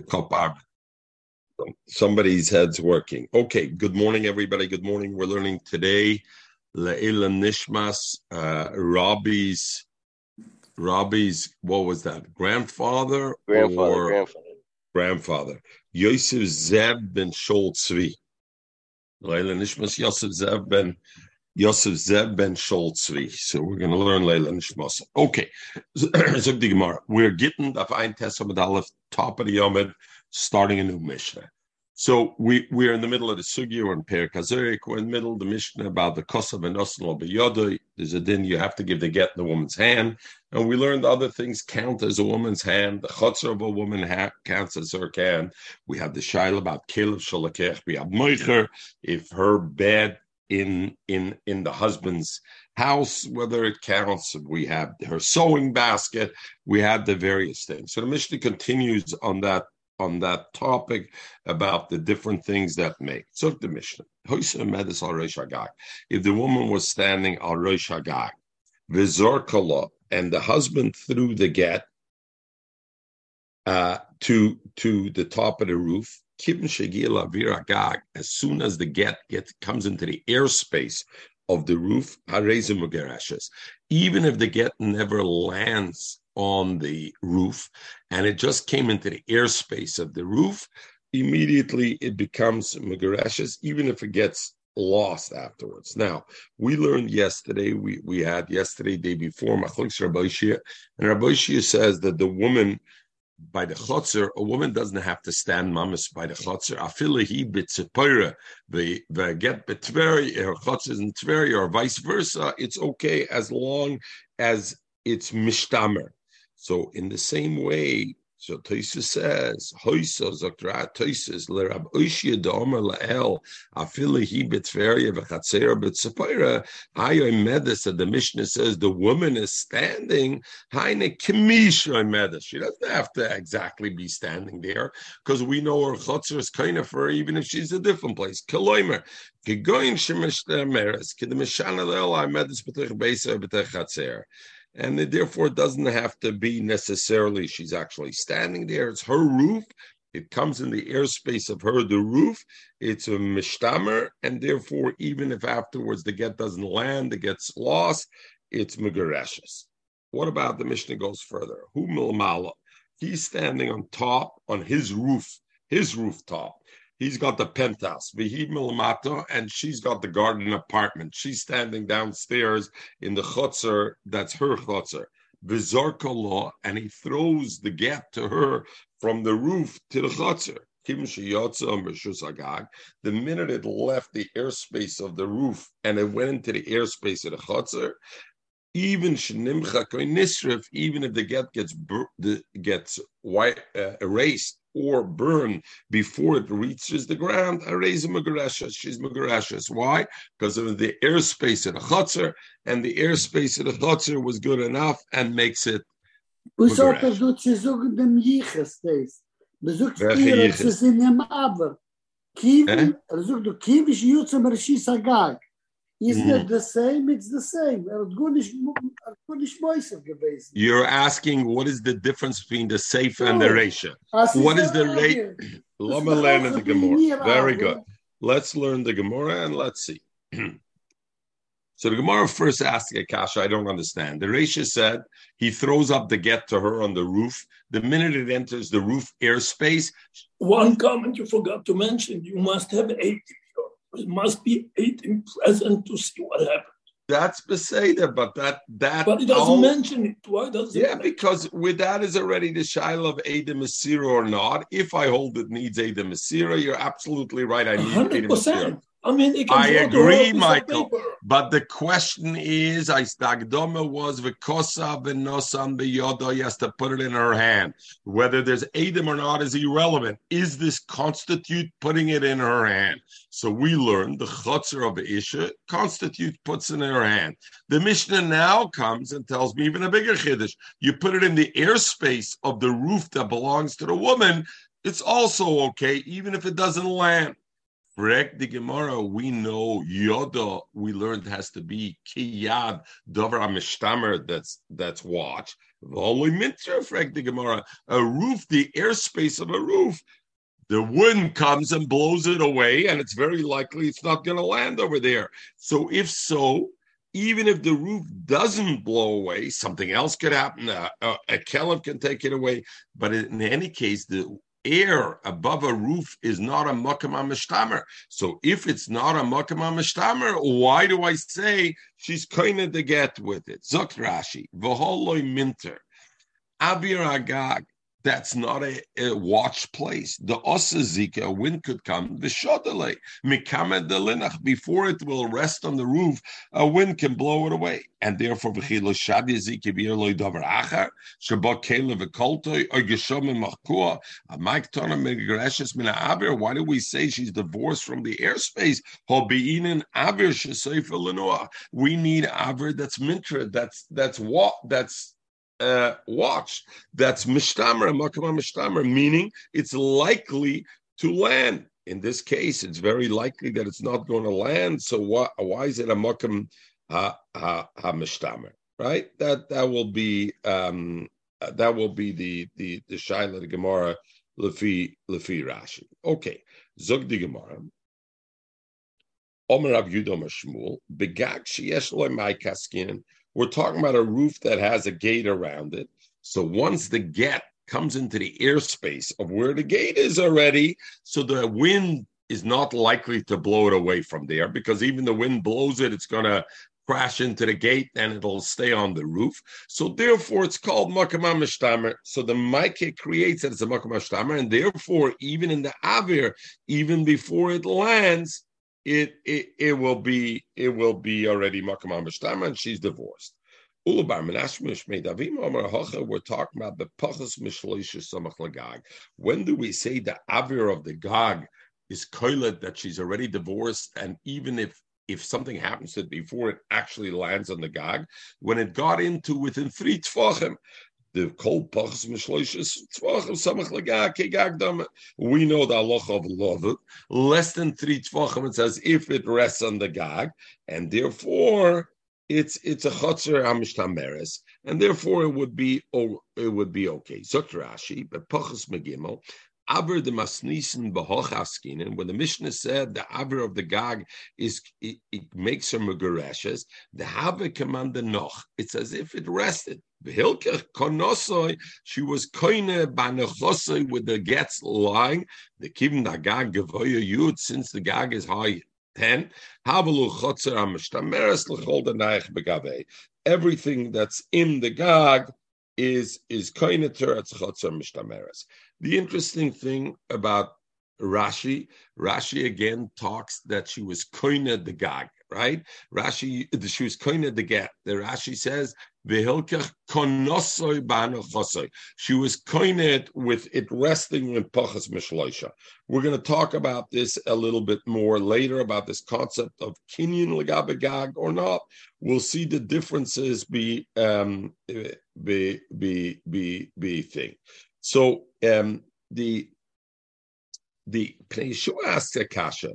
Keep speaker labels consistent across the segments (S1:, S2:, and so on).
S1: the Kopar. Somebody's head's working. Okay, good morning, everybody. Good morning. We're learning today Le'ila Nishmas, uh, Robbie's, Robbie's, what was that, grandfather?
S2: Grandfather,
S1: or
S2: grandfather.
S1: grandfather. Yosef Zeb ben Shol Tzvi. Leila Nishmas Yosef Zeb ben Yosef Zeb ben Shol Tzvi. So we're going to learn Leila Nishmas. Okay. So the Gemara. We're getting the fine Testament Aleph, top of the Yomid, starting a new Mishnah. So we we're in the middle of the sugya or in. We're in the middle of the Mishnah about the kosav and osnol b'yodoi. There's a din you have to give the get in the woman's hand, and we learned other things count as a woman's hand. The chotzer of a woman ha- counts as her hand. We have the shaila about kilev shalakech. We have moicher if her bed in in in the husband's house, whether it counts. We have her sewing basket. We have the various things. So the Mishnah continues on that on that topic about the different things that make. So the Mishnah. If the woman was standing al Rosh Hagag, and the husband threw the get uh, to to the top of the roof, as soon as the get gets comes into the airspace of the roof, even if the get never lands on the roof and it just came into the airspace of the roof, immediately it becomes megarashes, even if it gets lost afterwards. Now, we learned yesterday, we, we had yesterday, day before, Machlik Rabbi and Rabbi says that the woman by the chotzer, a woman doesn't have to stand mamas by the chotzer. Afila he bitzipira, the the get betveri, her chotzer is in tveri, or vice versa. It's okay as long as it's mishtamer. So in the same way, so Toisa says, Hoisa Zokra Toises Lerab Ushia Domer Lael Afili He Bitveria V'Chatzera B'Tzapira Hayo Medes that the Mishnah says the woman is standing Haine Kimisha Medes. She doesn't have to exactly be standing there because we know her Chotzer is kind of for even if she's a different place. Kiloimer Kigoyin Shemish Meres Kidemishana Lael I Medes B'Tech Beisa B'Tech Chatzera and it therefore doesn't have to be necessarily she's actually standing there. It's her roof. It comes in the airspace of her, the roof. It's a mishtamer, and therefore, even if afterwards the get doesn't land, it gets lost, it's megareshes. What about the Mishnah goes further? Who milmala? He's standing on top on his roof, his rooftop. He's got the penthouse, Vihid and she's got the garden apartment. She's standing downstairs in the chutzer, that's her chutzer. Vizarkala, and he throws the gap to her from the roof to the chutzer. The minute it left the airspace of the roof and it went into the airspace of the chutzer, even even if the get gets gets white, uh, erased or burn before it reaches the ground, Areza Magarashas, she's Magarashas. Why? Because of the airspace in the Chotzer, and the airspace in the Chotzer was good enough and makes it.
S3: Is mm. that the same? It's the same.
S1: You're asking what is the difference between the safe and the ratio. What is the rate? Lama learn the Gemara. Very good. Let's learn the Gemara and let's see. so the Gemara first asks Akasha, I don't understand. The Reisha said he throws up the get to her on the roof. The minute it enters the roof airspace.
S4: One comment you forgot to mention you must have eight it must be eating present to see what happened.
S1: That's Beseda, but that that.
S4: But it doesn't all, mention it. Why does
S1: Yeah, it because with that is already the shiloh of Ada Masira or not. If I hold it needs Ada Masira, you're absolutely right. I need Ada Masira.
S4: I mean,
S1: I agree, Michael. But the question is, I stagdoma was v'kosa v'nosam. He has to put it in her hand. Whether there's Adam or not is irrelevant. Is this constitute putting it in her hand? So we learned the chutzer of Isha constitute puts it in her hand. The Mishnah now comes and tells me even a bigger chiddush. You put it in the airspace of the roof that belongs to the woman. It's also okay, even if it doesn't land. Correct the Gemara, we know Yoda, we learned has to be Kiyad Dover Amishtamer that's that's watch. The Gemara, A roof, the airspace of a roof, the wind comes and blows it away, and it's very likely it's not going to land over there. So, if so, even if the roof doesn't blow away, something else could happen. Uh, uh, a, a, a can take it away. But in any case, the air above a roof is not a makam mishtamer. So if it's not a makam mishtamer, why do I say she's kind of to get with it? Zok Rashi, v'holoi minter. Abir Agag, that's not a, a watch place. The osazika, a wind could come, the shodale, mikamed delinach, before it will rest on the roof, a wind can blow it away. And therefore, v'chilo shadi zika bir loy davar achar, shabak kele v'koltoi, or geshomim machkua, a maiktona megreshes mina avir. Why do we say she's divorced from the airspace? Hobiinin avir sheseifa lenua. We need avir that's mintra, that's, that's what, that's, uh, watch that's mishtamer, makama mishtamer, meaning it's likely to land. In this case, it's very likely that it's not going to land. So why, why is it a makam ha, ha, ha mishtamer? Right? That that will be um, that will be the the the shaila the Gemara lefi lefi Rashi. Okay, zog the Gemara. Omer Rav Yudom Shmuel begag sheyesh loy my kaskin we're talking about a roof that has a gate around it. So once the get comes into the airspace of where the gate is already, so the wind is not likely to blow it away from there because even the wind blows it, it's going to crash into the gate and it'll stay on the roof. So therefore, it's called makama mishtamer. So the maike creates it as a makama mishtamer, and therefore, even in the avir, even before it lands, it it, it will be it will be already makam and she's divorced. We're talking about the pachas mishloisha samach lagag. When do we say the avir of the gag is koilet that she's already divorced, and even if if something happens to it before it actually lands on the gag, when it got into within three tfachim, the kol pachas mishloishes tvachim samach legag kegagdam. We know the halacha of love less than three tvachim. It says if it rests on the gag, and therefore it's it's a chotzer hamishtameres, and therefore it would be oh, it would be okay. Zot Rashi, but pachas megimel. Aber the masnisen behochaskin, and when the Mishnah said the aber of the gag is it, it makes her megareshes, the have command the noch. It's as if it rested. She was koine banechosoi with the gets lying. The kivin the gag gevoya yud since the gag is high. Ten, Everything that's in the gag is is koineter at chotzer mishtameres. The interesting thing about Rashi, Rashi again talks that she was koine the gag, right? Rashi, she was koine the get. The Rashi says she was koined with it resting in pachas mishloisha. We're going to talk about this a little bit more later about this concept of kinyan legabegag or not. We'll see the differences be um, be be be be thing. So um, the the Yeshua asked Akasha.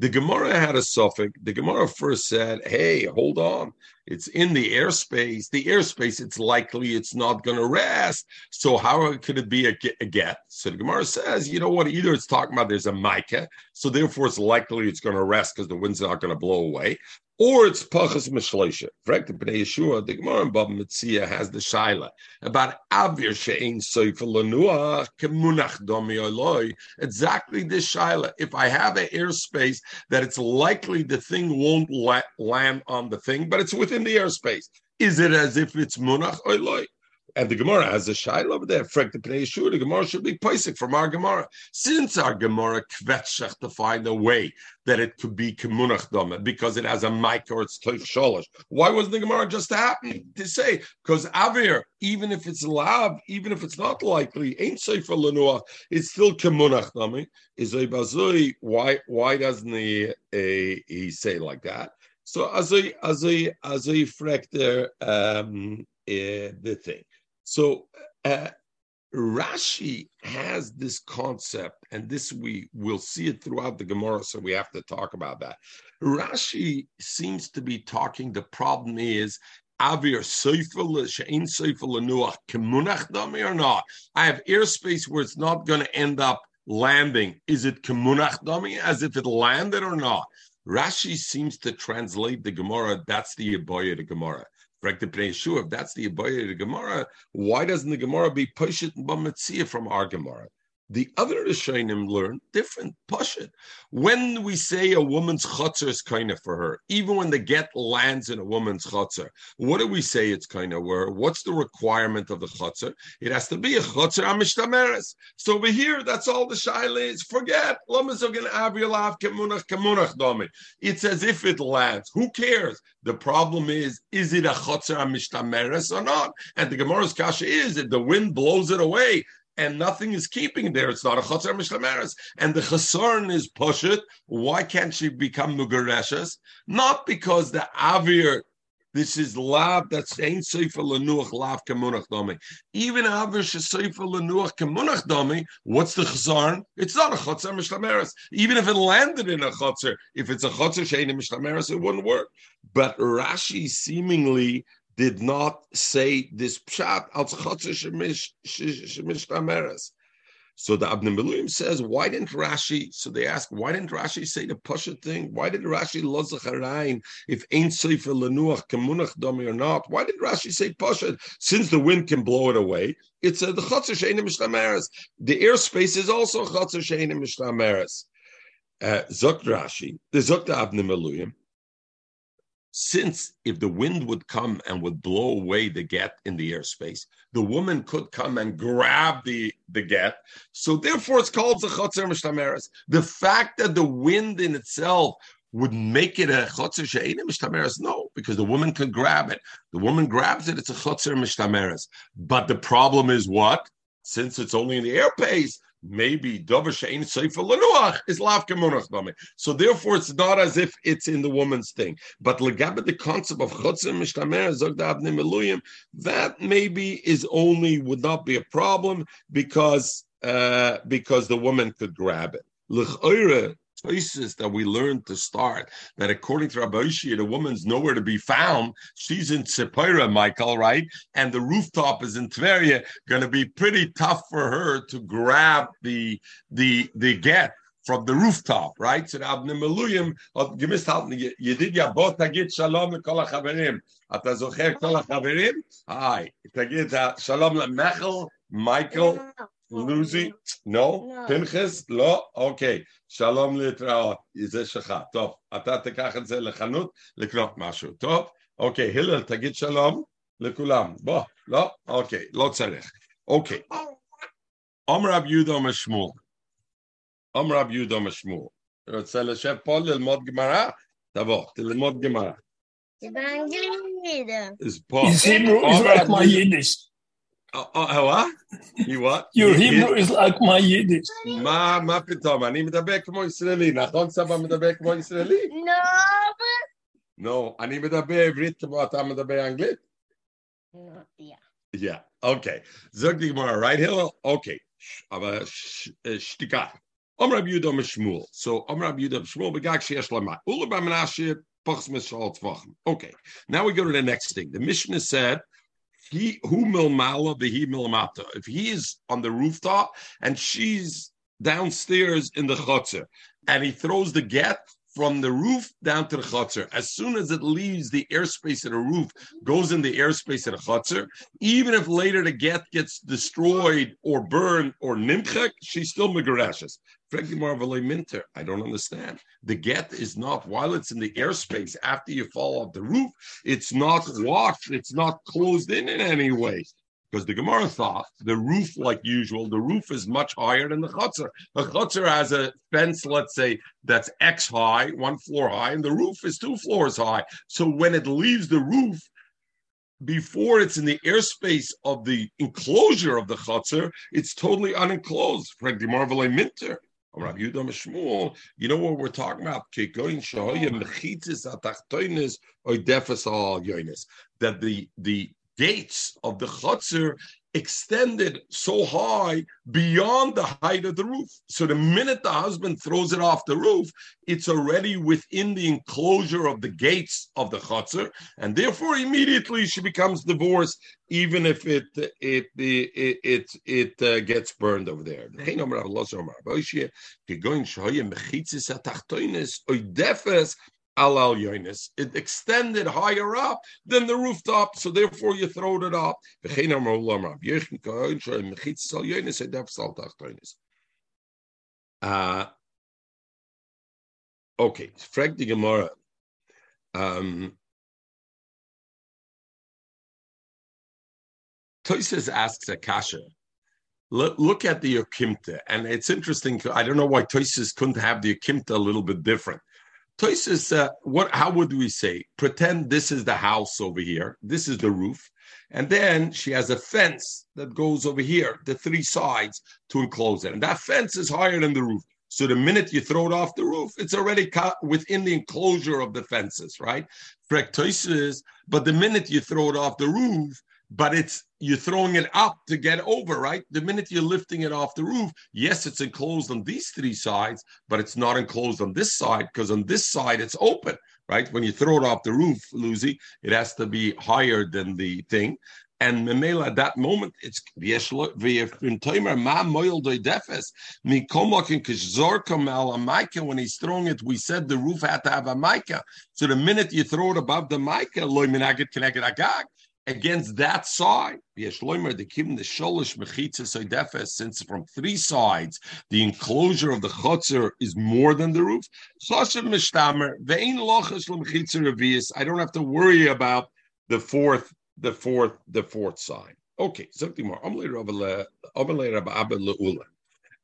S1: The Gemara had a suffix. The Gemara first said, "Hey, hold on. It's in the airspace. The airspace. It's likely it's not going to rest. So how could it be a, a get?" So the Gemara says, "You know what? Either it's talking about there's a mica, so therefore it's likely it's going to rest because the wind's not going to blow away, or it's pachas. Correct? The Pnei Yeshua, the Gemara in Bava Metzia has the shaila about avir she'ein soifa lanua kemunach domi oloi. Exactly this shaila. If I have an airspace that it's likely the thing won't la- land on the thing, but it's within the airspace. Is it as if it's munach oloi? And the Gemara has a shaila over there. Frank the Pnei Yeshua, the Gemara should be paisik from our Gemara. Since our Gemara kvetshach to find a way that it could be kemunach dome because it has a mic or it's toich sholish. Why wasn't the Gemara just happening to say? Because avir, even if it's lav, even if it's not likely, ain't safe for lenua, it's still kemunach dome. Is Why? Why doesn't he, uh, he say like that? So azoi azoi azoi frekter um, uh, the thing. So uh, Rashi has this concept, and this we will see it throughout the Gemara, so we have to talk about that. Rashi seems to be talking. The problem is avir seifel shein seifel nuach kemunach dami or not? I have airspace where it's not going to end up landing. Is it as if it landed or not? Rashi seems to translate the Gemara. That's the Aboya the Gemara. If that's the Aboya the Gemara, why doesn't the Gemara be and from our Gemara? The other Rishonim learn different pashit. When we say a woman's chutzner is kind of for her, even when the get lands in a woman's chutzner, what do we say it's kind of where? What's the requirement of the chutzner? It has to be a chutzner amishtameres. So over here, that's all the shaila is. Forget It's as if it lands. Who cares? The problem is, is it a chutzner amishtameres or not? And the Gemara's kasha is, if the wind blows it away, and nothing is keeping there. It's not a chotzer mishlameres. And the chasarn is pushet. Why can't she become mugareshes? Not because the avir, this is lav that's ain't sefer lenuach lav kemunach domi. Even avir shesefer lenuach kemunach domi, what's the chasarn? It's not a chotzer mishlameres. Even if it landed in a chotzer, if it's a chotzer shein mishlameres, it wouldn't work. But Rashi seemingly did not say this pshat als shemish So the Abnei Miluim says, why didn't Rashi? So they ask, why didn't Rashi say the Pasha thing? Why did Rashi lozacharain if ain't sefer lenuach kemunach domi or not? Why did Rashi say Pasha? Since the wind can blow it away, it's a, the chotzer shein mishlameres. The airspace is also chotzer shein mishlameres. Uh, Zok Rashi, the Zok the Abnei Miluim since if the wind would come and would blow away the get in the airspace, the woman could come and grab the, the get. So therefore it's called Zechotzer Mishtameres. The fact that the wind in itself would make it a chotzer she'enim mishtameres? No, because the woman could grab it. The woman grabs it, it's a chotzer mishtameres. But the problem is what? Since it's only in the airspace, maybe dover shein sefer lenuach is lav kemunach dami. So therefore, it's not as if it's in the woman's thing. But legabe the concept of chotzim mishtamer zogda abnei meluyim that maybe is only would not be a problem because uh, because the woman could grab it. L'chayre places that we learned to start that according to Rabbi Ishia, the woman's nowhere to be found. She's in Tzipora, Michael, right? And the rooftop is in Tveria, going to be pretty tough for her to grab the the the get from the rooftop, right? So the Abnei Meluyim hat gemisst halten, ידיד יבוא תגיד שלום לכל החברים. אתה זוכר כל החברים? היי, תגיד שלום למחל, מייקל, לוזי, נו, פנחס, לא, אוקיי. שלום להתראות, זה שלך. טוב, אתה תיקח את זה לחנות לקנות משהו. טוב? אוקיי, הלל, תגיד שלום לכולם. בוא, לא? אוקיי, לא צריך. אוקיי. עומר רב יהודה משמואל. עומר רב יהודה משמואל. רוצה לשב פה ללמוד גמרא? תבוא, תלמוד גמרא.
S2: זה באנגלית.
S1: is פה.
S4: His Hebrew is like my Yiddish.
S1: Oh, oh, what? You what?
S4: Your Hebrew is like my Yiddish.
S1: מה, מה פתאום? אני מדבר כמו ישראלי, נכון סבא מדבר כמו ישראלי?
S2: No.
S1: לא, אני מדבר עברית כמו אתה מדבר אנגלית?
S2: No, yeah.
S1: Yeah, okay. זוג די גמרא, right Hillel? Okay. אבל שתיקה. אומר רב יהודה משמואל. So, אומר רב יהודה משמואל בגג שיש למה. אולה במנשה פחס משאל טווחם. Okay. Now we go to the next thing. The Mishnah said, he who milmala behi milmata. If he is on the rooftop and she's downstairs in the chotzer, and he throws the get from the roof down to the chotzer. As soon as it leaves the airspace of the roof, goes in the airspace of the chotzer, even if later the get gets destroyed or burned or nimchek, she's still megarashes. Minter, I don't understand. The get is not while it's in the airspace after you fall off the roof. It's not washed. It's not closed in in any way. Because the Gemara thought the roof, like usual, the roof is much higher than the chutzner. The chutzner has a fence, let's say, that's X high, one floor high, and the roof is two floors high. So when it leaves the roof, before it's in the airspace of the enclosure of the chutzner, it's totally unenclosed. Frankly, Marvel Minter. You know what we're talking about? That the the gates of the chutzner extended so high beyond the height of the roof. So the minute the husband throws it off the roof, it's already within the enclosure of the gates of the chutzner, and therefore immediately she becomes divorced, even if it it it it it, it uh, gets burned over there. Alal. It extended higher up than the rooftop, so therefore you throw it up. Uh, okay, frag the Gemara. Um, Toises asks a kasha. Look, look at the Akimta. and it's interesting. I don't know why Toises couldn't have the Akimta a little bit different. Toises, uh, what? How would we say? Pretend this is the house over here. This is the roof, and then she has a fence that goes over here, the three sides to enclose it, and that fence is higher than the roof. So the minute you throw it off the roof, it's already within the enclosure of the fences, right? Correct but the minute you throw it off the roof, but it's you're throwing it up to get over, right? The minute you're lifting it off the roof, yes, it's enclosed on these three sides, but it's not enclosed on this side because on this side it's open, right? When you throw it off the roof, Lucy, it has to be higher than the thing. And Memela, at that moment, it's. When he's throwing it, we said the roof had to have a mica. So the minute you throw it above the mica, against that side. Since from three sides, the enclosure of the chotzer is more than the roof. I don't have to worry about the fourth, the fourth, the fourth side. Okay, something more.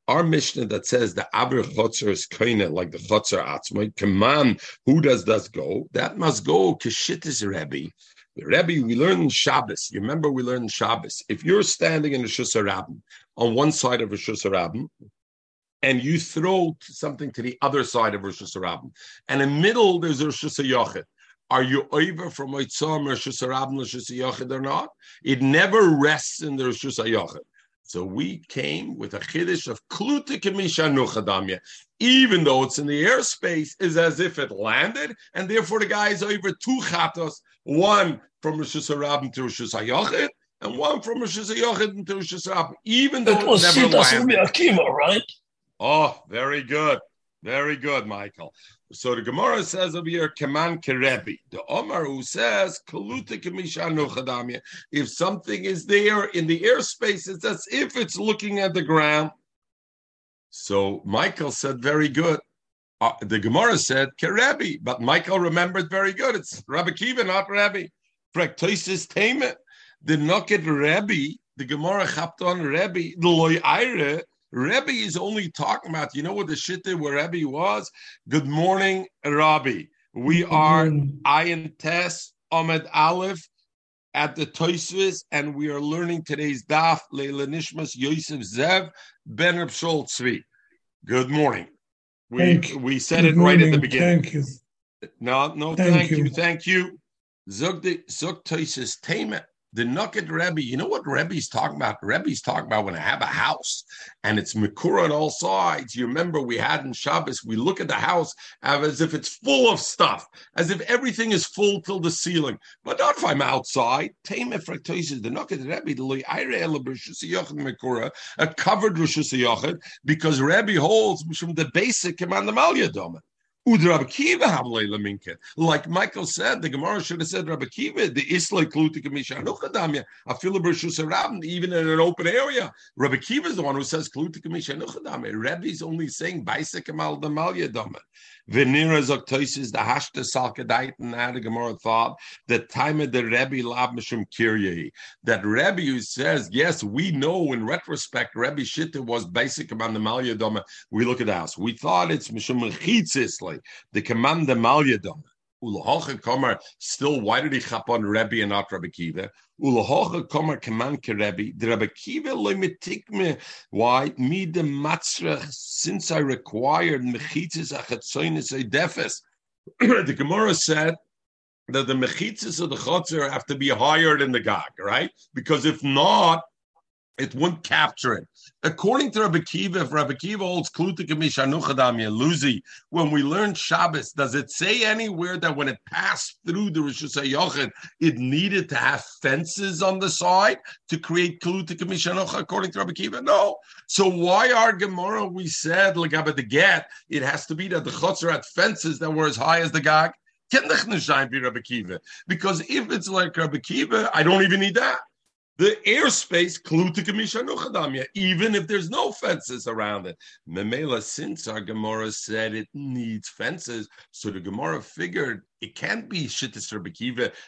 S1: Our Mishnah that says the Aber Chotzer is kind like the Chotzer Atzmai, command who does that go? That must go Kishittis Rebbe Rebbe, we learn Shabbos. You remember we learned Shabbos. If you're standing in a Shusarabim on one side of a Shusarabim, and you throw something to the other side of Rosh Hashanah, and in the middle there's a Rosh Hashanah. Are you over from Oitzam Rosh Hashanah Rosh Hashanah or not? It never rests in the Rosh Hashanah. So we came with a chiddush of klutik nuchadamya, even though it's in the airspace, is as if it landed, and therefore the guy is over two chatos, one from Rosh Hashanah to Rosh Hashanah, and one from Rosh Hashanah to Rosh Hashanah, even though
S4: it, was
S1: never landed.
S4: Akiva, right?
S1: Oh, very good. Very good, Michael. So the Gemara says over here, Kaman Kerebi. The Omar who says, If something is there in the airspace, it's as if it's looking at the ground. So Michael said, very good. Uh, the Gemara said, Kerebi, but Michael remembered very good. It's Rabbi Kiva, not Rabbi. Praktosis Tamet. The Noket Rabbi, the Gemara chapped on Rabbi, the Loy Ire, Rebbe is only talking about, you know what the shit did where Rebbe was? Good morning, Rabbi. We are Ayin Tes Ahmed Aleph at the Toisvis, and we are learning today's daf Leila Nishmas Yosef Zev Ben Shol Tzvi. Good morning. We we said it right morning. at the beginning.
S4: Thank you.
S1: No, no, thank, thank you. you. thank you. Zug Zug Toisvis Tamet the Nugget Rebbe, you know what Rebbe's talking about? Rebbe's talking about when I have a house and it's Mikura on all sides. You remember we had in Shabbos, we look at the house as if it's full of stuff, as if everything is full till the ceiling. But not if I'm outside. Tame Efraktosis, the Nugget Rebbe, the Mikura, a covered Rosh because Rebbe holds from the basic command the Malyadoma. Like Michael said, the Gemara should have said Rabbi Kiva, the Islay Klutik Mishanuchadamya, Afila even in an open area. Rabbi Kiva is the one who says Klutik Mishanuchadamya. Rabbi is only saying Baisik Amal Damalya Dama. Venira Zoktosis, the Hashta Salkadait, and the Gemara thought the time of the Rebbe Lab Mishum. That Rebbe who says, yes, we know in retrospect, Rebbe Shitta was basic about the Malya. We look at us. We thought it's Mishum Mechitzisli, the command the Malya. Still, why did he chap on Rebbe and not Rebbe Kiva? Ulahocha Komer Kaman Rebbe. The Rebbe Kiva me. Why? Me the Matzrach, since I required Mechitzis Achatzoinis Edefes. The Gemara said that the Mechitzis of the Chotzer have to be higher than the Gag, right? Because if not, it wouldn't capture it. According to Rabbi Kiva, if Rabbi Kiva holds Luzi, when we learn Shabbos, does it say anywhere that when it passed through the Rosh Hashanah, it needed to have fences on the side to create Klutik according to Rabbi Kiva? No. So why our Gemara we said like about the get, it has to be that the chutzner had fences that were as high as the gag? Because if it's like Rabbi Kiva, I don't even need that the airspace even if there's no fences around it. Memela, since our Gemara said it needs fences, so the Gemara figured it can't be Shittis Rabbi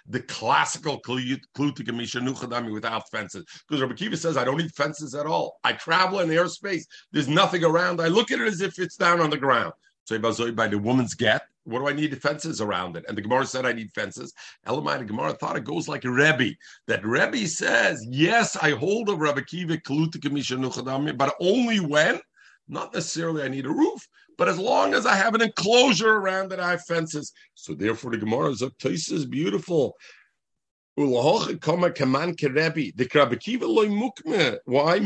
S1: the classical Klutikamisha without fences. Because Rabbi says, I don't need fences at all. I travel in airspace, there's nothing around. I look at it as if it's down on the ground. So by the woman's get, what do I need fences around it? And the Gemara said I need fences. Elamai, the Gemara thought it goes like a Rebbe. That Rebbe says, yes, I hold of Rabbi Kiva but only when, not necessarily I need a roof, but as long as I have an enclosure around it, I have fences. So therefore the Gemara is is beautiful. The. Why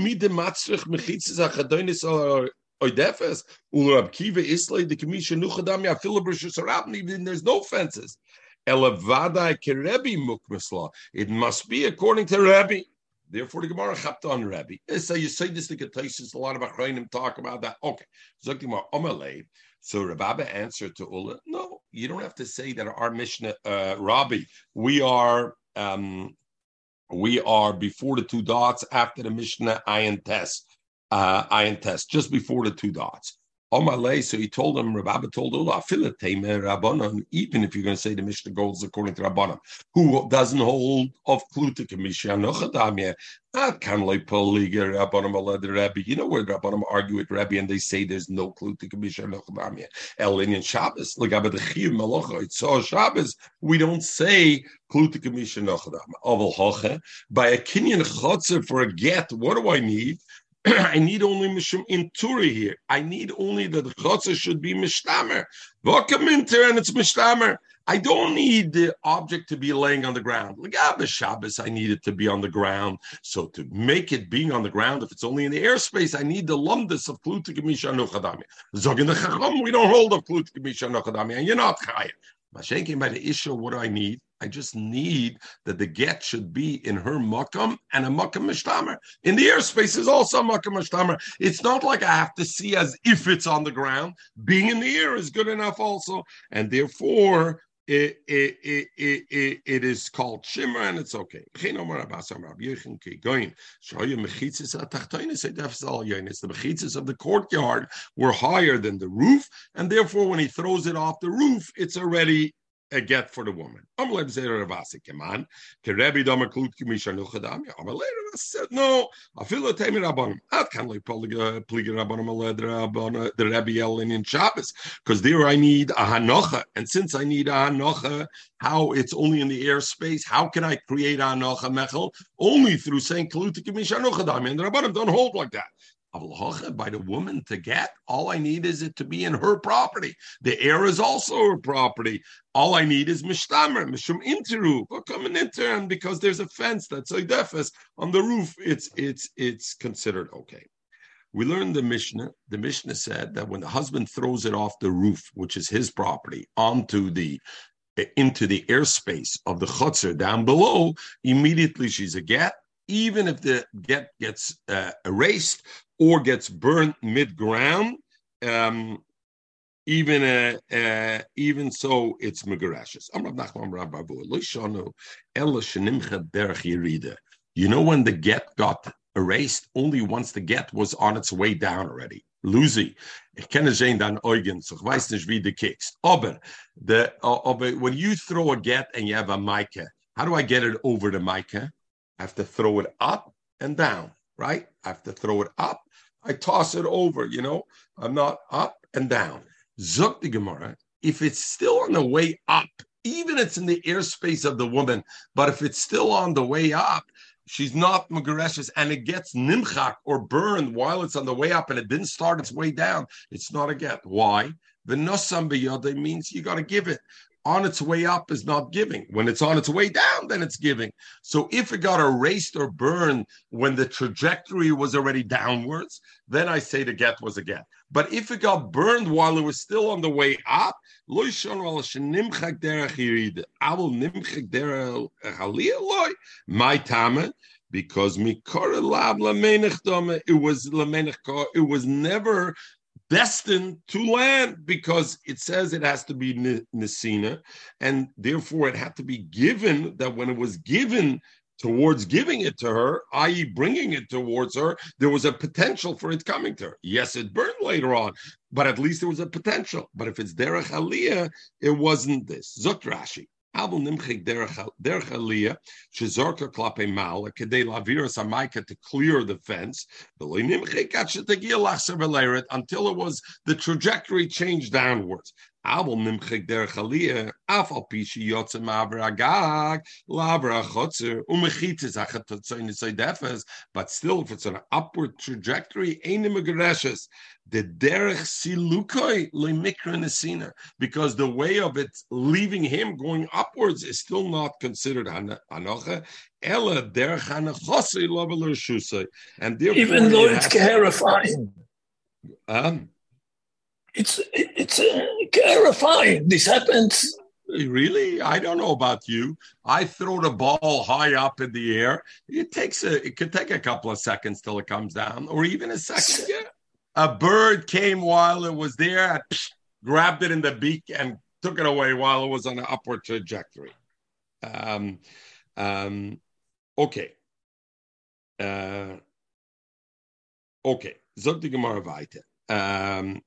S1: oidefes ulrab kiva islay the kamisha nuchadam ya filibrishus even there's no fences elevada kerebi mukmasla it must be according to Rebbe. Therefore, the Gemara chapped on Rebbe. So you say this to Ketaisis, a lot of Achrayim talk about that. Okay. So Rababa answered to Ula, no, you don't have to say that our Mishnah, uh, Rabbi, we are um, we are before the two dots after the Mishnah Ayin test uh, iron test just before the two dots. Omalei, so he told him, Rabbi told Ula, even if you're going to say the Mishnah goes according to Rabbanon, who doesn't hold of Klutik and Mishnah not of like Poliga, Rabbanon, Rabbi. You know where Rabbanon argue with Rabbi and they say there's no Klutik and Mishnah Nochadamia. Elinian Shabbos, the Chiv it's all Shabbos, we don't say Klutik and Mishnah. Oval Hoche, by a Kenyan Chotzer for a get, what do I need? I need only mishum inturi here. I need only that chotzer should be mishtamer. Vokaminter and it's mishtamer. I don't need the object to be laying on the ground. Lagabe ah, Shabbos, I need it to be on the ground. So to make it being on the ground, if it's only in the airspace, I need the lumdus of klutik misha nuchadami. Zogin the chacham, we don't hold of klutik misha nuchadami, and you're not chayav. Mashenkin by the issue, what do I need? I just need that the get should be in her makam and a makam mishtamer. In the airspace is also a makam mishtamer. It's not like I have to see as if it's on the ground. Being in the air is good enough also. And therefore, it, it, it, it, it is called shimmer and it's okay. The mechitzas of the courtyard were higher than the roof, and therefore when he throws it off the roof, it's already a get for the woman. no, I feel a time rabbanim. I can't like pliga rabbanim the Rebbe El in Shabbos because there I need a hanocha, and since I need a hanocha, how it's only in the airspace, how can I create a hanocha mechel? Only through saying kalutik and the rabbanim don't hold like that by the woman to get. All I need is it to be in her property. The air is also her property. All I need is mishtamer, mishum interu, come an intern because there's a fence that's a on the roof. It's it's it's considered okay. We learned the Mishnah. The Mishnah said that when the husband throws it off the roof, which is his property, onto the into the airspace of the chutzner down below, immediately she's a get even if the get gets uh, erased or gets burnt mid ground, um, even uh, uh, even so, it's megarashes. You know when the get got erased? Only once the get was on its way down already. Lucy, ich kenne sehen Eugen, so ich weiß nicht, wie. Aber, the, uh, aber when you throw a get and you have a mica, how do I get it over the mica? I have to throw it up and down, right? I have to throw it up I toss it over, you know. I'm not up and down. Zuk the Gemara, if it's still on the way up, even it's in the airspace of the woman, but if it's still on the way up, she's not Magareshes and it gets nimchak or burned while it's on the way up and it didn't start its way down, it's not a get. Why? The nosam means you got to give it. On its way up is not giving. When it's on its way down, then it's giving. So if it got erased or burned when the trajectory was already downwards, then I say the get was a get. But if it got burned while it was still on the way up, my tame, because it was it was never destined to land because it says it has to be Nisina, and therefore it had to be given that when it was given towards giving it to her, i.e., bringing it towards her, there was a potential for it coming to her. Yes, it burned later on, but at least there was a potential. But if it's derech aliyah, it wasn't this. Zot Rashi. Abel nimchik derech aliyah shezorka klape mal kedei lavir samaika to clear the fence. Until it was the trajectory changed downwards. Abel nimchik derech aliyah afal pishi yotze maver agag lavra chotzer umechitis achatotzoin defes. But still, if it's an upward trajectory, ain't the derech silukoi lemikra nesina, because the way of it leaving him going upwards is still not considered hanocha. Ella derech hanachosei loveler shusay, and therefore
S4: even though it's clarifying.
S1: Um,
S4: it's it's uh, clarifying. This happens
S1: Really? I don't know about you. I throw the ball high up in the air. It takes a it could take a couple of seconds till it comes down, or even a second. Yeah a bird came while it was there, grabbed it in the beak, and took it away while it was on an upward trajectory. Um, um, okay. Uh, okay. Zog Gemara weiter. Um,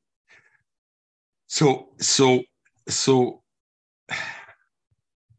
S1: so, so, so,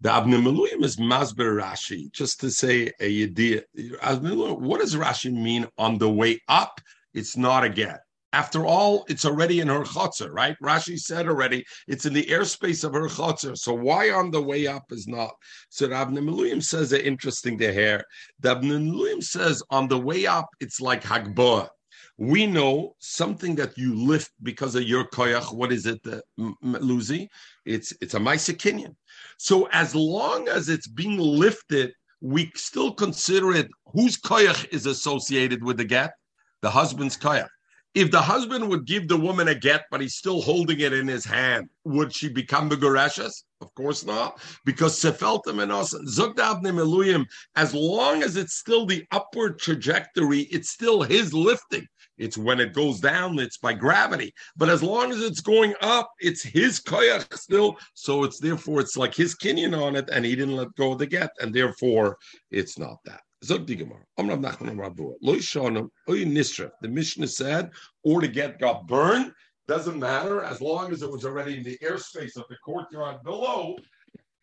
S1: the Avnei is Masber Rashi, just to say a idea. What does Rashi mean on the way up? It's not a get. After all, it's already in her chotzer, right? Rashi said already it's in the airspace of her chotzer. So why on the way up is not? So Meluim says an interesting to hear. Meluim says on the way up, it's like Hagboah. We know something that you lift because of your koyach. What is it, uh, Luzi? It's it's a Maisakinyan. So as long as it's being lifted, we still consider it whose koyach is associated with the get? The husband's koyach. If the husband would give the woman a get, but he's still holding it in his hand, would she become Begoreshes? Of course not, because Sefeltem and us, Zugdabnim as long as it's still the upward trajectory, it's still his lifting. It's when it goes down, it's by gravity. But as long as it's going up, it's his koyach still. So it's therefore it's like his kinyan on it, and he didn't let go of the get, and therefore it's not that. The. The Mishnah said, or to get got burned doesn't matter as long as it was already in the airspace of the courtyard below.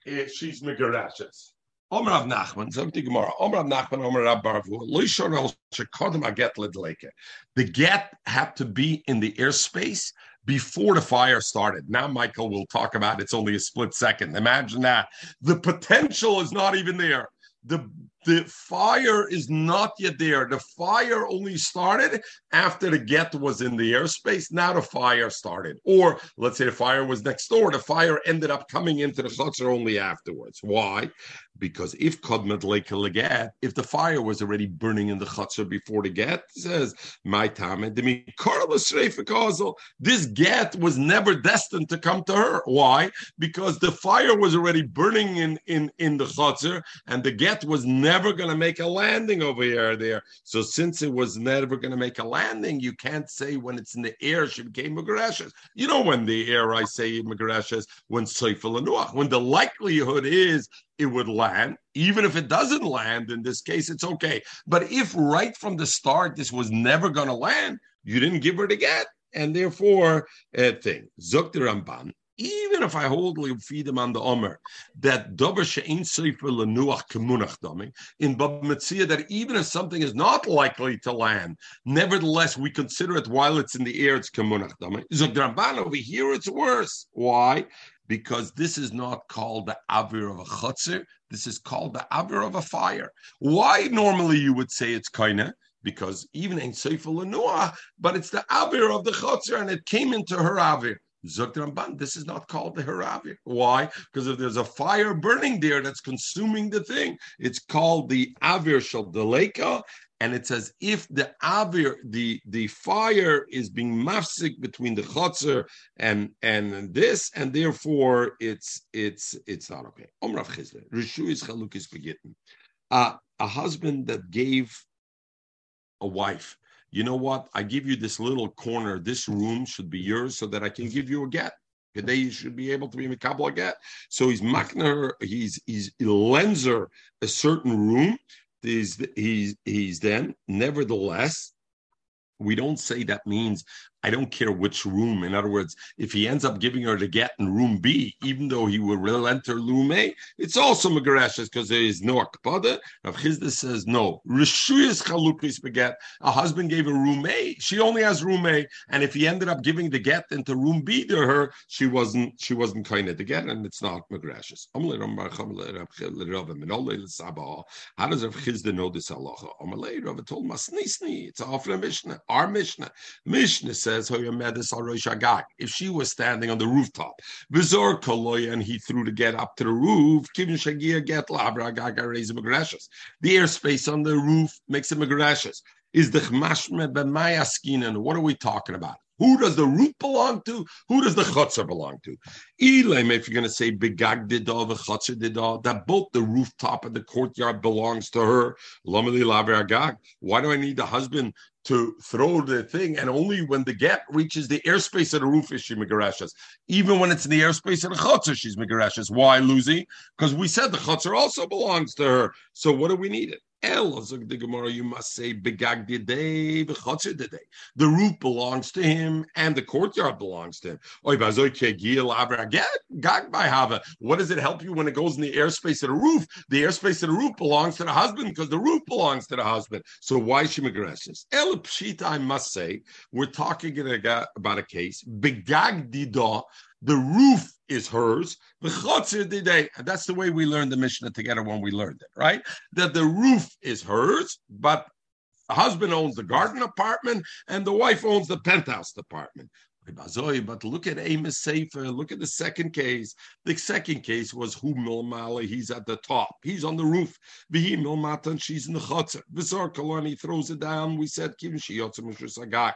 S1: It, she's megarashes. Omrav Nachman, Zog the Gemara. Omrav Nachman, Omrav Barvu. Lo Yishonim Shekodim Aget Ledleke. The get had to be in the airspace before the fire started. Now, Michael will talk about it's only a split second. Imagine that. The potential is not even there. The the fire is not yet there. The fire only started after the get was in the airspace. Now the fire started. Or let's say the fire was next door. The fire ended up coming into the chutzner only afterwards. Why? Because if Kodmet Leget, if the fire was already burning in the chutzner before the get, says, My time, and this get was never destined to come to her. Why? Because the fire was already burning in, in, in the chutzner and the get was never going to make a landing over here there. So since it was never going to make a landing, you can't say when it's in the air she became Magrashes. You know when the air I say Magrashes when Seifel and When the likelihood is it would land, even if it doesn't land, in this case, it's okay. But if right from the start this was never going to land, you didn't give her the get. And therefore, a thing. Zok Ramban, even if I hold feed him on the Omer, that dover she'in sefer lenuach kemunach doming in Bava Metzia, that even if something is not likely to land, nevertheless we consider it while it's in the air, it's kemunach doming. Zogdramban over here, it's worse. Why? Because this is not called the avir of a chutzer. This is called the avir of a fire. Why normally you would say it's kaina? Because even in Lenua, but it's the avir of the chutzer, and it came into her avir. Zuk Ramban, this is not called the Haravir. Why? Because if there's a fire burning there that's consuming the thing, it's called the Avir Shal Deleka, and it says if the avir, the the fire is being mafsik between the chotzer and and this, and therefore it's it's it's not okay. Omrav Chizle, Rishu is chalukis begitten. Uh, a husband that gave a wife, you know what? I give you this little corner. This room should be yours, so that I can give you a get. Today you should be able to be Mikabel a get. So he's makner, he's he's he lends her a certain room he's he's he's then nevertheless we don't say that means I don't care which room. In other words, if he ends up giving her the get in room B, even though he will enter room A, it's also Megareshes because there is no akpada. Rav Chisda says no. Rishuyas chalukis beget. A husband gave her room A. She only has room A, and if he ended up giving the get into room B to her, she wasn't she wasn't kind of the get, and it's not Megareshes. How does Rav Chisda know this halacha? It's the Mishnah. Our Mishnah. Mishnah says says If she was standing on the rooftop, and he threw the get up to the roof, get The airspace on the roof makes him aggressive. Is the Chmashme B'Mayaskinan? What are we talking about? Who does the roof belong to? Who does the chutzah belong to? Elam, if you're going to say begag didah, the chutzah didah, that both the rooftop and the courtyard belongs to her. Why do I need the husband to throw the thing, and only when the gap reaches the airspace of the roof is she megarashas. Even when it's in the airspace of the chutzah, she's megarashas. Why, Lucy? Because we said the chutzah also belongs to her. So what do we need it? El the Gemara, you must say begagdi day, day. The roof belongs to him, and the courtyard belongs to him. What does it help you when it goes in the airspace of the roof? The airspace of the roof belongs to the husband because the roof belongs to the husband. So why she aggressive? El pshita, I must say, we're talking about a case begagdi da the roof is hers. And that's the way we learned the Mishnah together when we learned it, right? That the roof is hers, but the husband owns the garden apartment and the wife owns the penthouse apartment. But look at Amos Sefer. Look at the second case. The second case was who Milmala. He's at the top. He's on the roof. Vihi Milmata and she's in the chutzah. Vizar Kalani throws it down. We said Kim Sagak.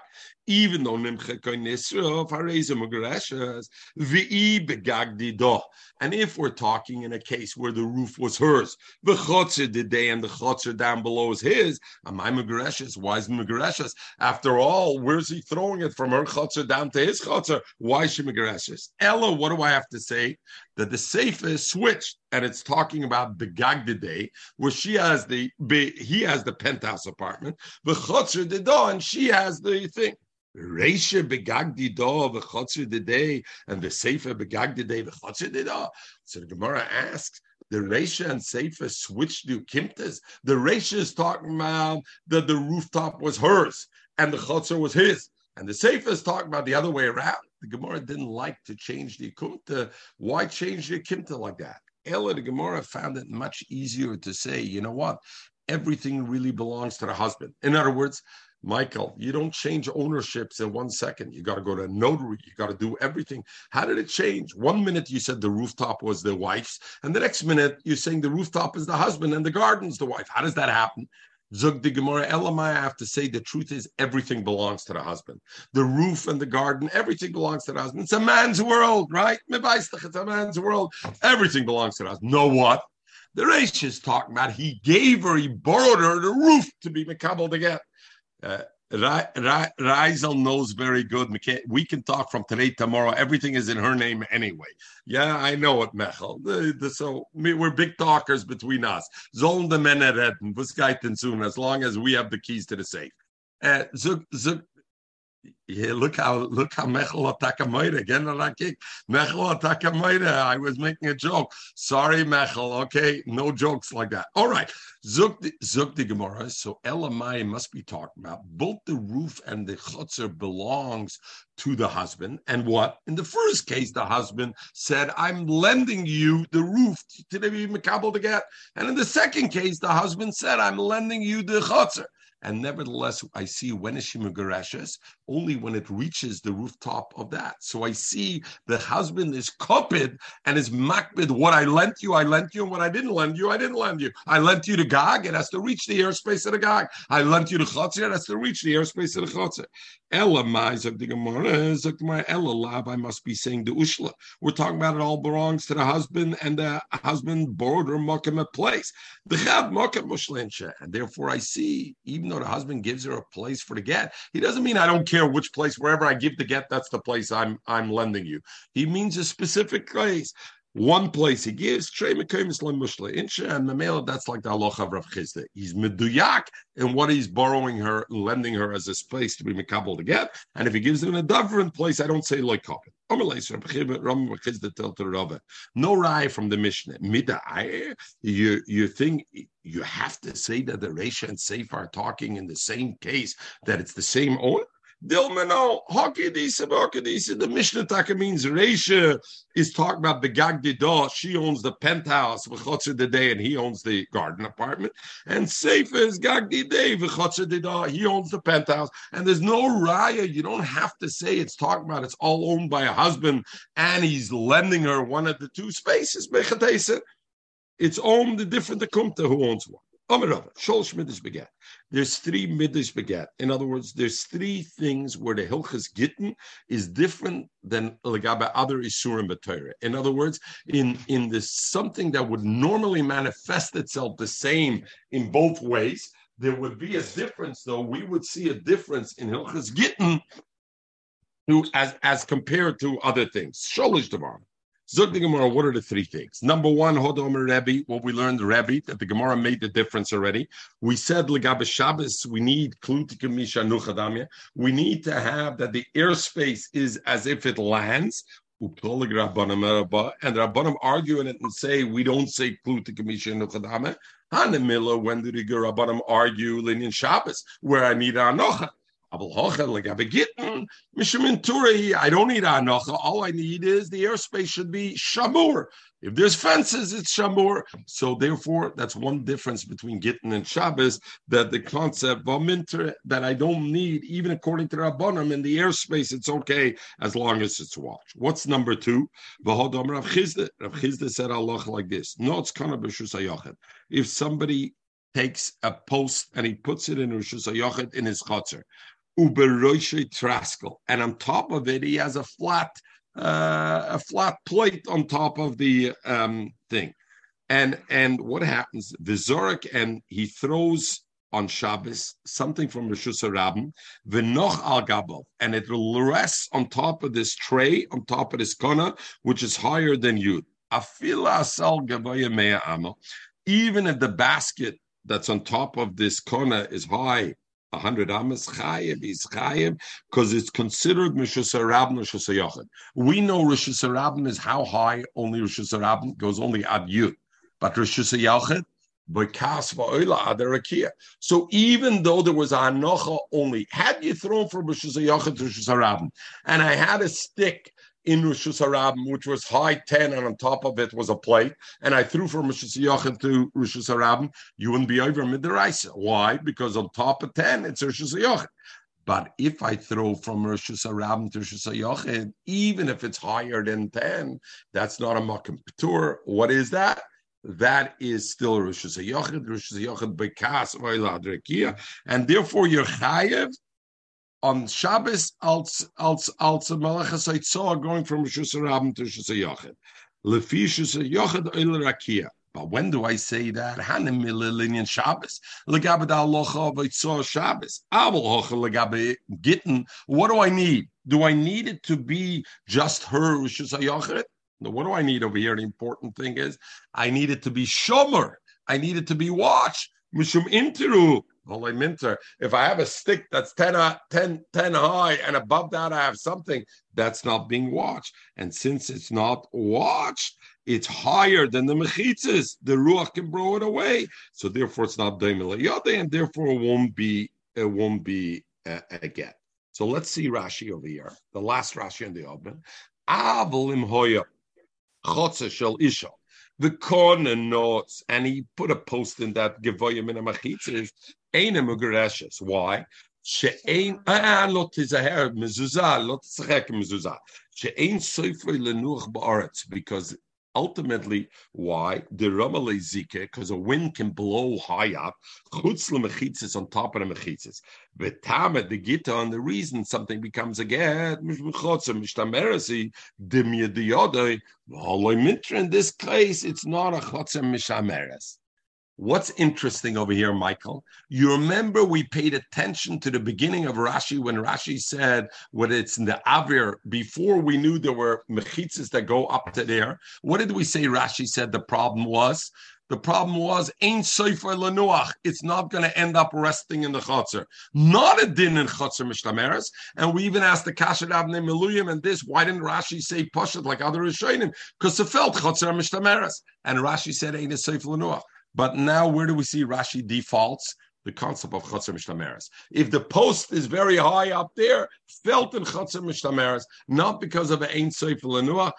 S1: Even though Nimche Koinisra Fareza Mugreshas Vi Begagdi Do. And if we're talking in a case where the roof was hers, the chutzah did they and the chutzah down below is his. Am I Mugreshas? Why is Mugreshas? After all, where's he throwing it from her chutzah down to his chotzer, why she megareshes? Ella, what do I have to say? That the safe is switched, and it's talking about the Gagdide, where she has the he has the penthouse apartment, the chotzer the and she has the thing. Reisha begagdi do v'chotzer day, and the sefer begagdi day v'chotzer do. So the Gemara asks, the Reisha and Sefer switched to Kimtas. The Reisha is talking about that the rooftop was hers and the chotzer was his. And the Sefer is talking about the other way around. The Gemara didn't like to change the Kumta. Why change the Kimta like that? Ella, the Gemara found it much easier to say, you know what? Everything really belongs to the husband. In other words, Michael, you don't change ownerships in one second. You got to go to a notary. You got to do everything. How did it change? One minute you said the rooftop was the wife's, and the next minute you're saying the rooftop is the husband and the garden's the wife. How does that happen? Zug the Gemara Elamai, I have to say the truth is everything belongs to the husband. The roof and the garden, everything belongs to the husband. It's a man's world, right? It's a man's world. Everything belongs to the husband. Know what? The Reish is talking about he gave her, he borrowed her the roof to be Mekabel again. Uh, Reisel knows very good. We can talk from today, tomorrow. Everything is in her name anyway. Yeah, I know it, Mechel. So we're big talkers between us. Zoln de Meneretten, soon, as long as we have the keys to the safe. Uh, yeah, look how look how Mechel again on that kick. Mechel Atakamoida. I was making a joke. Sorry, Mechel. Okay, no jokes like that. All right, Zuk the Gemara. So Elamai must be talking about both the roof and the chutzner belongs to the husband. And what in the first case, the husband said, "I'm lending you the roof to be makabel to get," and in the second case, the husband said, "I'm lending you the chutzner." And nevertheless I see when is she megareshes only when it reaches the rooftop of that. So I see the husband is copied and is makbid. What I lent you, I lent you, and what I didn't lend you, I didn't lend you. I lent you to Gog, it has to reach the airspace of the Gog. I lent you to Chotzer, it has to reach the airspace of the Chotzer. Ella of the Gemara, Ella Lab, I must be saying the Ushla. We're talking about it all belongs to the husband, and the husband borrowed or a place. The Chav mokim mushlinsha. And therefore I see, even though the husband gives her a place for the get, he doesn't mean I don't care which place, wherever I give the get, that's the place I'm I'm lending you. He means a specific place. One place he gives, and the male, that's like the halacha of Rav Chisda. He's meduyak in what he's borrowing her, lending her as a space to be mekabel to get. And if he gives it in a different place, I don't say like copy. No rye from the Mishnah. Mida You you think you have to say that the Resha and Seif are talking in the same case that it's the same owner? Dilmano, Hakidisa, Hakidisa. The Mishnah Taka means Reisha is talking about the Gagdidah. She owns the penthouse, V'chotzer the day, and he owns the garden apartment. And Sefer is Gagdidah, V'chotzer the he owns the penthouse. And there's no raya. You don't have to say it's talking about it's all owned by a husband and he's lending her one of the two spaces. It's owned the different the kumta who owns one. There's three midas beget. In other words, there's three things where the hilchas gittin is different than legabe other isurim b'Torah. In other words, in in this something that would normally manifest itself the same in both ways, there would be a difference. Though we would see a difference in hilchas gittin as as compared to other things. Sholish tomorrow. Zog the Gemara, what are the three things? Number one, Hodomer Rebbe, what we learned, Rebbe, that the Gemara made the difference already. We said, Legabe Shabbos, we need. We need to have that the airspace is as if it lands. And Rabbanim argue in it and say, we don't say Klutikamisha Nuchadamya. Hanamila, when did the Rabbanim argue Linian Shabbos, where I need Anocha? Mm, I don't need anocha. All I need is the airspace should be shamur. If there's fences, it's shamur. So therefore, that's one difference between Gittin and Shabbos. That the concept vaminter that I don't need, even according to Rabbanim, in the airspace, it's okay as long as it's watched. What's number two? Rav Chisda said Allah like this. No, it's kind of If somebody takes a post and he puts it in Rosh in his chutzner uberoishe traskel, and on top of it he has a flat uh, a flat plate on top of the um, thing, and and what happens? The Zorik and he throws on Shabbos something from Rosh Hashanah, v'noch al gabel, and it will rest on top of this tray, on top of this kona, which is higher than you. Even if the basket that's on top of this kona is high 100 amas chayev is chayev because it's considered mishus rabin mishus yochid. We know rishus rabin is how high only rishus rabin goes only ad yud, but rishus yochid so even though there was a hanocha only, had you thrown from Rishus and I had a stick in Rosh Hashanah, which was high 10, and on top of it was a plate, and I threw from Rosh Hashanah to Rosh Hashanah, you wouldn't be over Midraisa. Why? Because on top of 10, it's Rosh Hashanah. But if I throw from Rosh Hashanah to Rosh Hashanah, even if it's higher than 10, that's not a Makam Patur. What is that? That is still Rosh Hashanah, Rosh Bekas, and therefore you're chayev on Shabbos als als als Malachas Haitzah going from Rosh Hashanah to Rosh Hashanah. Lefi Rosh Hashanah Oil Rakia. But when do I say that? Hanim mililinian Shabbos. Legabed alocha v'itzoah Shabbos. Abel hocha legabe gitten. What do I need? Do I need it to be just her Rosh Hashanah? No, what do I need over here? The important thing is I need it to be shomer. I need it to be watched. Mishum interu if I have a stick that's 10, uh, 10, 10 high and above that I have something that's not being watched. And since it's not watched, it's higher than the mechitzas. The ruach can blow it away. So therefore it's not daimilayade, and therefore it won't be it won't be a, a get. So let's see Rashi over here. The last Rashi in the open. Avolim hoya chotze shel isha the corner notes, and he put a post in that Gevoyim in a machitzis Aina Mugareshes. Why? שאין, אה, לא תיזהר, מזוזה, לא תשחק מזוזה. שאין סופר לנוח בארץ, because ultimately, why? The Ramale Zika, because a wind can blow high up, chutz mechitzis on top of the mechitzis. V'tama, the gita, and the reason something becomes a get, mishmechotza, mishtamerasi, dimyadiyodai, in this case, it's not a chotza mishameres. What's interesting over here, Michael? You remember we paid attention to the beginning of Rashi when Rashi said what it's in the Avir before we knew there were mechitzas that go up to there. What did we say? Rashi said the problem was the problem was ain't sefer lenuach. It's not going to end up resting in the chotzer. Not a din in chotzer mishtameres. And we even asked the kasher abnei meluyim and this. Why didn't Rashi say pushet like other rishonim? Because it felt chotzer mishtameres. And Rashi said ain't a sefer lenuach. But now, where do we see Rashi defaults? The concept of Chatzar Mishtameres. If the post is very high up there, felt in Chatzar Mishtameres, not because of Ein Seif Lenua,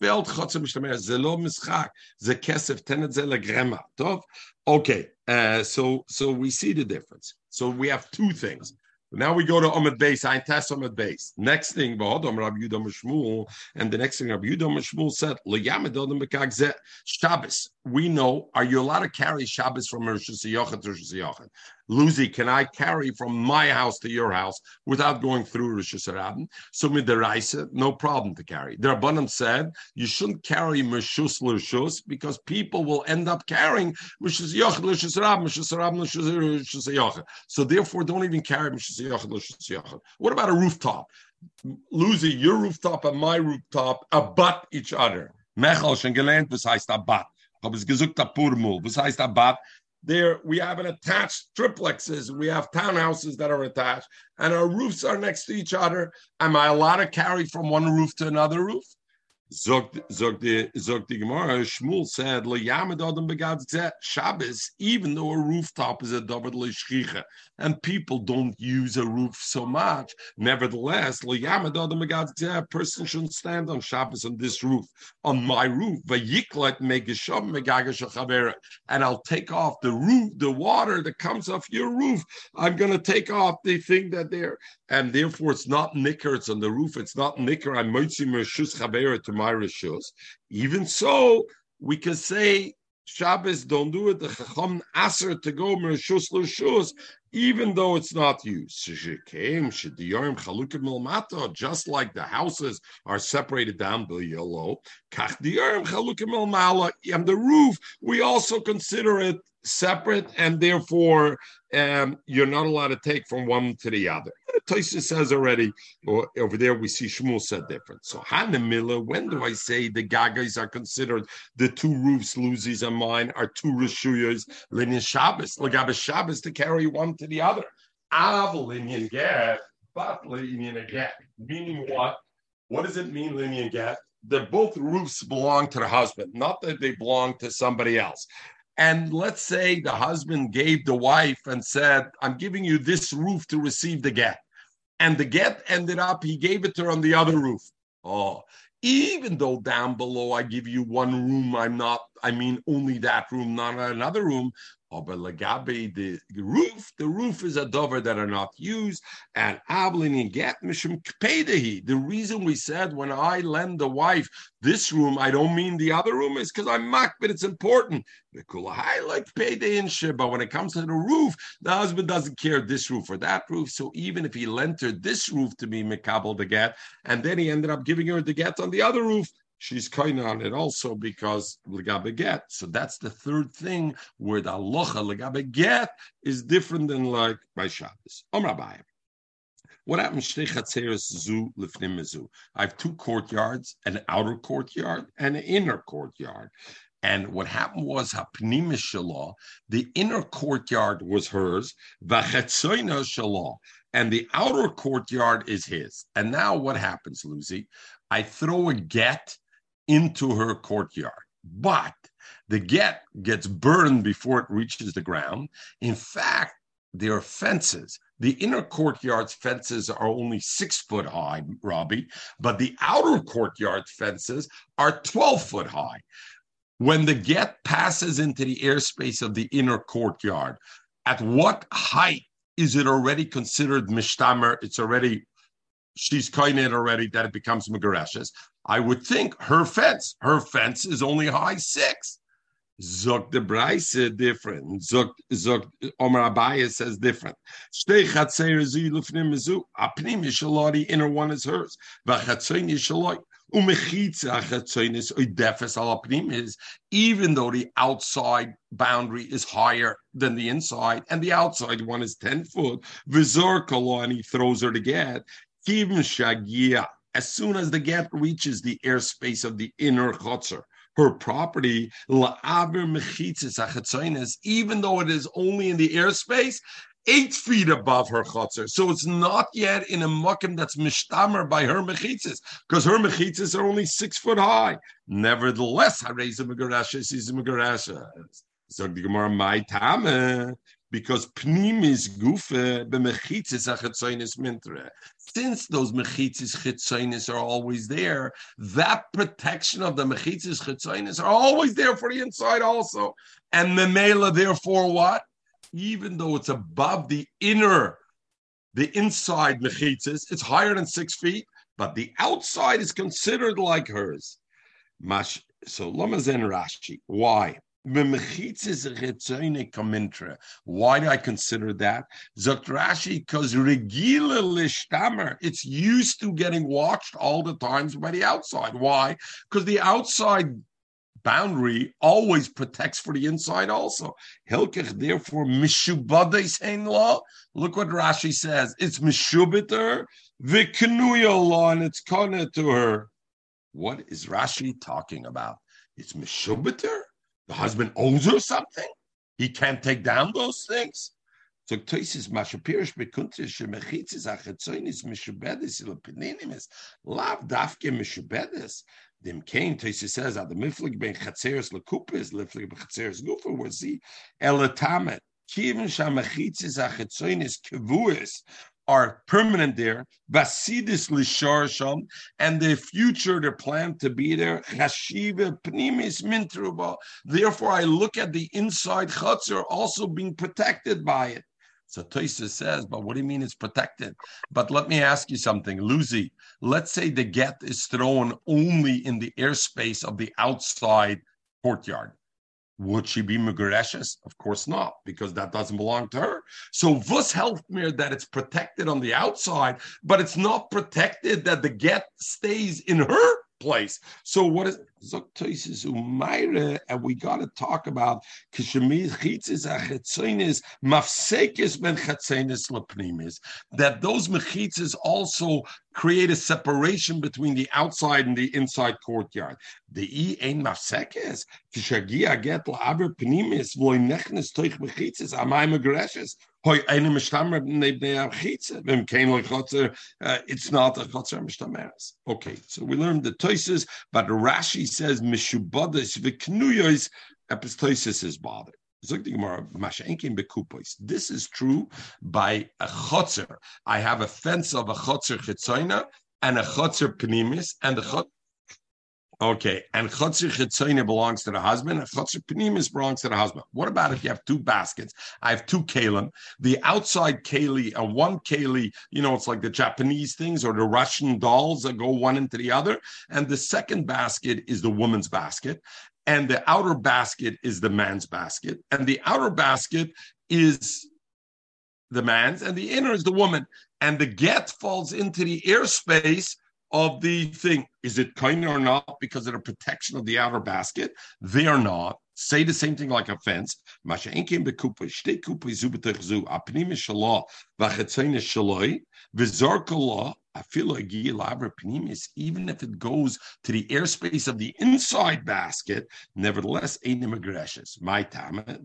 S1: felt Chatzar Mishtameres, Zelo Mischak, Ze Kesef Tenet Ze Legrema. Tov? Okay, uh, so, so we see the difference. So we have two things. Now we go to Omid Base, I test Omid Base. Next thing, Rabbi Yudam Shmuel, and the next thing Rabbi Yudam Shmuel said, Shabbos. We know, are you allowed to carry Shabbos from Rosh Hashanah to Rosh Hashanah? Lucy, can I carry from my house to your house without going through Rosh Hashanah? So midiraisa, no problem to carry. The Rabbanim said you shouldn't carry Meshus Lishus because people will end up carrying Meshus Yochad Lishus Rab, Meshus Rab Lishus Yochad. So therefore, don't even carry Meshus Yochad Lishus Yochad. What about a rooftop? Luzi, your rooftop and my rooftop abut each other. Mechel schon gelernt, was heißt abat. Habe es gesagt, apurmul. Was heißt abat? There we have an attached triplexes. We have townhouses that are attached and our roofs are next to each other. Am i allowed to carry from one roof to another roof Zog zog the zog the Gemara. Shmuel said, "Lo yamed adam begad Shabbos, even though a rooftop is a davar leishchicha, and people don't use a roof so much. Nevertheless, lo yamed adam begad A person shouldn't stand on Shabbos on this roof, on my roof. Vayiklet megesham megagashachavera, and I'll take off the roof, the water that comes off your roof. I'm going to take off the thing that there, and therefore it's not nicker. It's on the roof. It's not nicker. I'm moitzim reshus chavera to my rishus. Even so, we can say Shabbos don't do it. The Chacham aser to go mershus l'shus, even though it's not used. Just like the houses are separated down below, and the roof we also consider it separate, and therefore um, you're not allowed to take from one to the other. Taisa says already, or over there we see Shmuel said different. So Hanamila, when do I say the gagas are considered the two roofs, Luzi's and mine, are two rishuyas, linear Shabbos, Lagabe Shabbos to carry one to the other. Av linear get, but linear get. Meaning what? What does it mean, linear get? That both roofs belong to the husband, not that they belong to somebody else. And let's say the husband gave the wife and said, I'm giving you this roof to receive the get. And the get ended up, he gave it to her on the other roof. Oh, even though down below I give you one room, I'm not, I mean only that room, not another room. Oh, but the roof, the roof is a dover that are not used, and Ablin and Get Mishum Kpedehi. The reason we said when I lend the wife this room, I don't mean the other room, is because I'm mock, but it's important. I like payday and shit, but when it comes to the roof, the husband doesn't care this roof or that roof. So even if he lent her this roof to be Mikabel the get, and then he ended up giving her the get on the other roof, she's kind on it also because legabe get. So that's the third thing where the aloha legabe get is different than like by Shabbos. Om Rabbi. What happens? zu I have two courtyards, an outer courtyard and an inner courtyard. And what happened was Hapnimish the inner courtyard was hers, and the outer courtyard is his. And now what happens, Lucy? I throw a get into her courtyard. But the get gets burned before it reaches the ground. In fact, there are fences. The inner courtyard's fences are only six foot high, Robbie, but the outer courtyard fences are 12 foot high. When the get passes into the airspace of the inner courtyard, at what height is it already considered mishtamer? It's already she's kainet already that it becomes megareshes. I would think her fence, her fence is only high six. Zok the Braise different. Zok Zok Omar Abaye says different. Shtei chatzer zu lufnim zu. Apnim yishalari inner one is hers. Vachatzoin yishaloi. Umechitza chatzoinis oidefes al apnim is even though the outside boundary is higher than the inside and the outside one is ten foot. Vizor he throws her to get. Kivim shagia. As soon as the get reaches the airspace of the inner chotzer her property, even though it is only in the airspace, eight feet above her chotzer. So it's not yet in a mukim that's mishtamer by her mechitzas, because her mechitzas are only six foot high. Nevertheless, Hareza Megarasha is Megarasha. So the Gemara, my tame, because pnimis gufe b'mechitzis achetzoinis mintre. Since those mechitzis chetzoinis are always there, that protection of the mechitzis chetzoinis are always there for the inside also. And memela, therefore, what? Even though it's above the inner, the inside mechitzis, it's higher than six feet, but the outside is considered like hers. Mash, so Lamazen Rashi. Why? Why do I consider that? Zakrashi, because regila lishtamer, it's used to getting watched all the times by the outside. Why? Because the outside boundary always protects for the inside also. Hilkich, therefore, mishubades law. Look what Rashi says. It's mishubiter, vikanuya law, and it's kana to her. What is Rashi talking about? It's mishubiter? The husband owes her something. He can't take down those things. So Toisis Mashapirish Bekuntish Mechitzis Achetzoinis Mishubedes Ilopinimis Lav Dafke Mishubedes. Dem Kain Toisis says at the Miflik Ben Chatzeres Lekupis Liflik Ben Chatzeres Gufa was the Elatamet. Kivin Shamechitzis Achetzoinis Kevuis are permanent there. Basidis lisharsham, and the future they plan to be there. Chashiva pnimis mintruba. Therefore, I look at the inside chutzner also being protected by it. So Toisa says, but what do you mean it's protected? But let me ask you something, Lucy. Let's say the get is thrown only in the airspace of the outside courtyard. Would she be Megareshes? Of course not, because that doesn't belong to her. So Vus helped me that it's protected on the outside, but it's not protected that the get stays in her place. So what is Zoktoisis Umayre, and we got to talk about Kishemir Chitzis Achetzoinis Mafsekis Ben Chetzoinis Lepnimis. That those mechitzes also create a separation between the outside and the inside courtyard. The E ein Mafsekis Kishagia get Laber Pnimis Vloy Nechnes Toich Mechitzes Amay Megreshes. Uh, it's not a chotzer mishtameres. Okay, so we learned the toises, but Rashi says mishubadas v'knuyos epistosis is bothered. This is true by a chotzer. I have a fence of a chotzer chitzoina and a chotzer penimis, and the chotzer Okay, and Chotzer Chitzayne belongs to the husband, and Chotzer Penimis belongs to the husband. What about if you have two baskets? I have two kalim. The outside keli and one keli, you know, it's like the Japanese things or the Russian dolls that go one into the other. And the second basket is the woman's basket. And the outer basket is the man's basket. And the outer basket is the man's, and the inner is the woman. And the get falls into the airspace of the thing. Is it kind or not because of the protection of the outer basket? They are not. Say the same thing like a fence. Even if it goes to the airspace of the inside basket, nevertheless, my time, eh,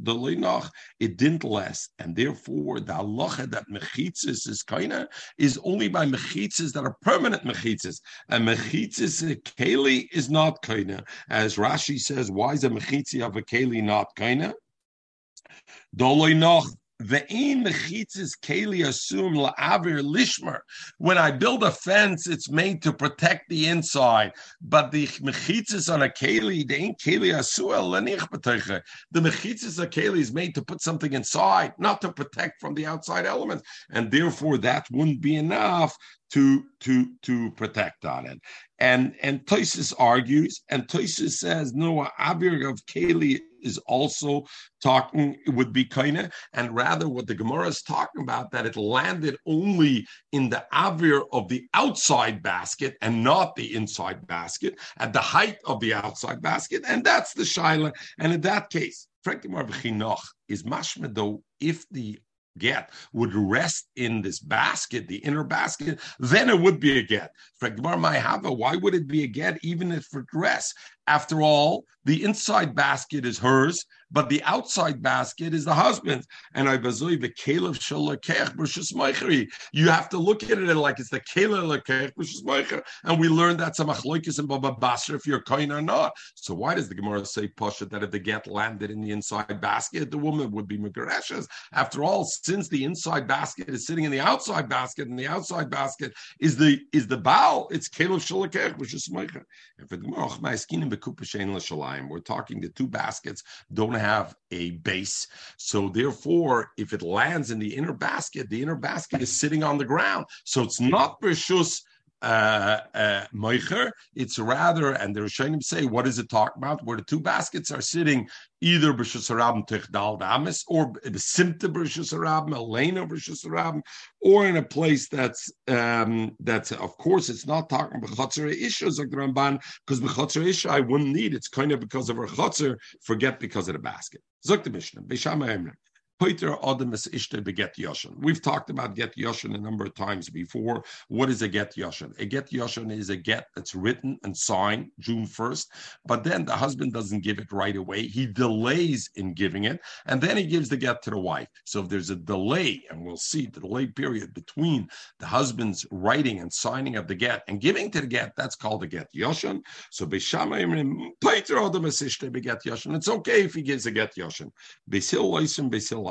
S1: it didn't last, and therefore the halacha that mechitzis is kaina is only by mechitzis that are permanent mechitzis, and mechitzis eh, keli is not kaina. As Rashi says, why is a mechitzi of a keli not kaina? Ve'in mechitzis keli asum la'avir lishmer. When I build a fence, it's made to protect the inside. But the mechitzis on a keli, they ain't keli b'teiche. The mechitzis a keli is made to put something inside, not to protect from the outside elements. And therefore, that wouldn't be enough to to to protect on it. And and Tosis argues, and Tosis says no, Abir of Keli is also talking would be kind and rather what the Gemara is talking about that it landed only in the avir of the outside basket and not the inside basket at the height of the outside basket, and that's the shaila. And in that case, Frankie is mashma though if the get would rest in this basket, the inner basket, then it would be a get. Why would it be a get even if it rests? After all, the inside basket is hers, but the outside basket is the husband's. And I. You have to look at it like it's the caleb. And we learned that's a machloikis and baba basra if you're kind or not. So why does the Gemara say pasha that if the get landed in the inside basket, the woman would be megareshes? After all, since the inside basket is sitting in the outside basket, and the outside basket is the is the bow, it's caleb shalakech b'shus meicher. If the Gemara we're talking the two baskets don't have a base. So therefore, if it lands in the inner basket, the inner basket is sitting on the ground. So it's not Bershus uh, uh, Meicher. It's rather, and the Rishonim say, what is it talking about? Where the two baskets are sitting either B'Shus Harabim Damis or Simta B'Shus Harabim, Elena B'Shus Harabim, or in a place that's, um, that's of course, it's not talking B'Chatzar Isha, the Ramban, because B'Chatzar Isha I wouldn't need. It's kind of because of her Chatzar, forget because of the basket. Zog the Mishnah, Emre. We've talked about get yoshin a number of times before. What is a get yoshin? A get yoshin is a get that's written and signed June 1st, but then the husband doesn't give it right away. He delays in giving it, and then he gives the get to the wife. So if there's a delay, and we'll see the delay period between the husband's writing and signing of the get and giving to the get, that's called a get yoshin. So Poiter Adamus Ishte beget Yoshin. it's okay if he gives a get yoshin.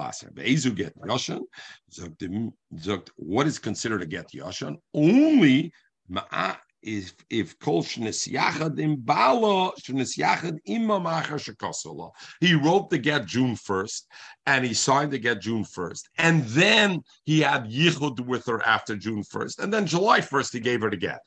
S1: Laser. Be'ezu get Yoshan, sagt, what is considered a get Yoshan? Only ma'a if if kol shnes yachad im balo shnes yachad macher shekosolo. He wrote the get June first, and he signed the get June first, and then he had yichud with her after June first, and then July first he gave her the get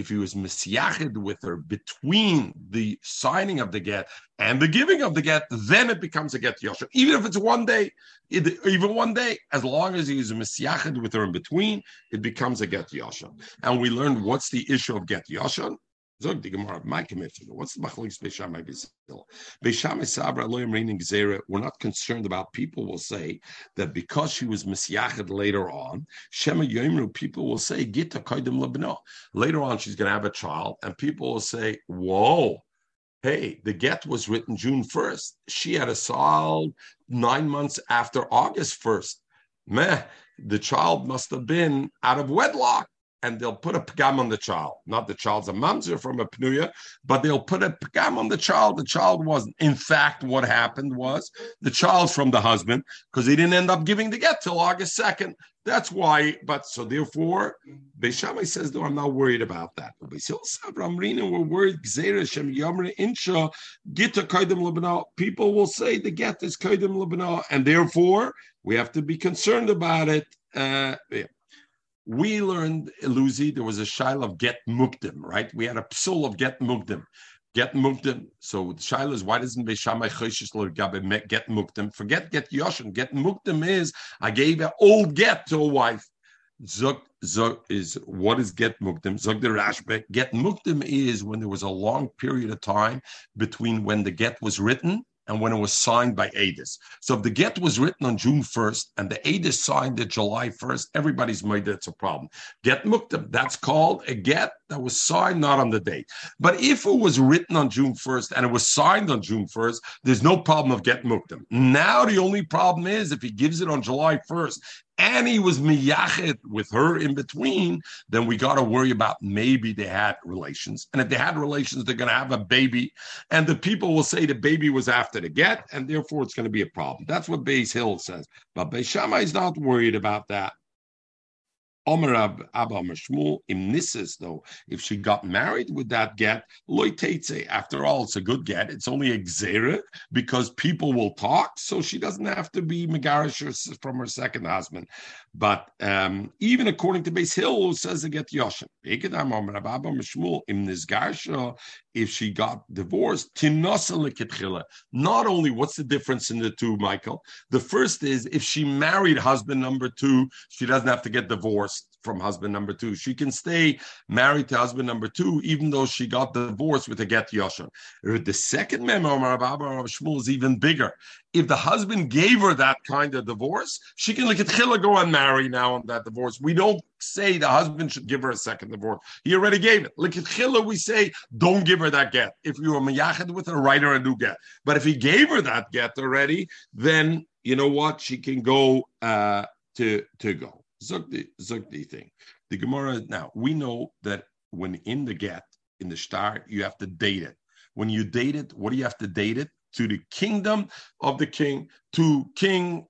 S1: if he was misyached with her between the signing of the get and the giving of the get, then it becomes a get yosher. Even if it's one day, even one day, as long as he is misyached with her in between, it becomes a get yosher. And we learned what's the issue of get yosher. Zog the Gemara, my commission. What's the machlokes beishamai bisil? Beishamai sabra loyim reinin gzera. We're not concerned about. People will say that because she was misyached later on, shema yomru. People will say gita kaidim labno. Later on, she's going to have a child, and people will say, "Whoa." Hey, the get was written June 1st. She had a child nine months after August 1st. Meh, the child must have been out of wedlock and they'll put a pagam on the child. Not the child's a mamzer from a pnuya, but they'll put a pagam on the child. The child wasn't. In fact, what happened was the child's from the husband because he didn't end up giving the get till August 2nd. That's why, but so therefore, Beishamai says, no, I'm not worried about that. But we're worried, People will say the get is Kaidim Lebanon, and therefore we have to be concerned about it. Uh, yeah. We learned, Luzi, there was a shail of get mukdim, right? We had a psul of get mukdim. Get mukdim. So the shail is why doesn't Beishamai Choshish get mukdim? Forget get yoshin. Get mukdim is I gave an old get to a wife. Zuk Zuk is what is get mukdim? Zuk the Rashbe. Get mukdim is when there was a long period of time between when the get was written and when it was signed by Adis. So if the get was written on June 1st and the Adis signed it July 1st, everybody's made that's a problem. Get muktab, that's called a get that was signed not on the date. But if it was written on June 1st and it was signed on June 1st, there's no problem of get muktam. Now the only problem is if he gives it on July 1st and he was miyachet with her in between, then we got to worry about maybe they had relations. And if they had relations, they're going to have a baby. And the people will say the baby was after the get, and therefore it's going to be a problem. That's what Beis Hill says. But Beis Shammai is not worried about that. Omer Abba Mashmul im Nisses, though, if she got married with that get, loy After all, it's a good get. It's only a gzera because people will talk, so she doesn't have to be megarish from her second husband. But um, even according to Beis Hill, who says to get Yoshin, if she got divorced, not only what's the difference in the two, Michael? The first is if she married husband number two, she doesn't have to get divorced from husband number two. She can stay married to husband number two, even though she got divorced with a get yosha. The second memo of Shmuel is even bigger. If the husband gave her that kind of divorce, she can look at Chila go and marry now on that divorce. We don't say the husband should give her a second divorce. He already gave it. Look at Chila, we say don't give her that get. If you were mayachid with her, write her a new get. But if he gave her that get already, then you know what? She can go uh, to to go. Zogdi, Zogdi thing. The Gemara, now, we know that when in the get, in the star, you have to date it. When you date it, what do you have to date it? To the kingdom of the king, to King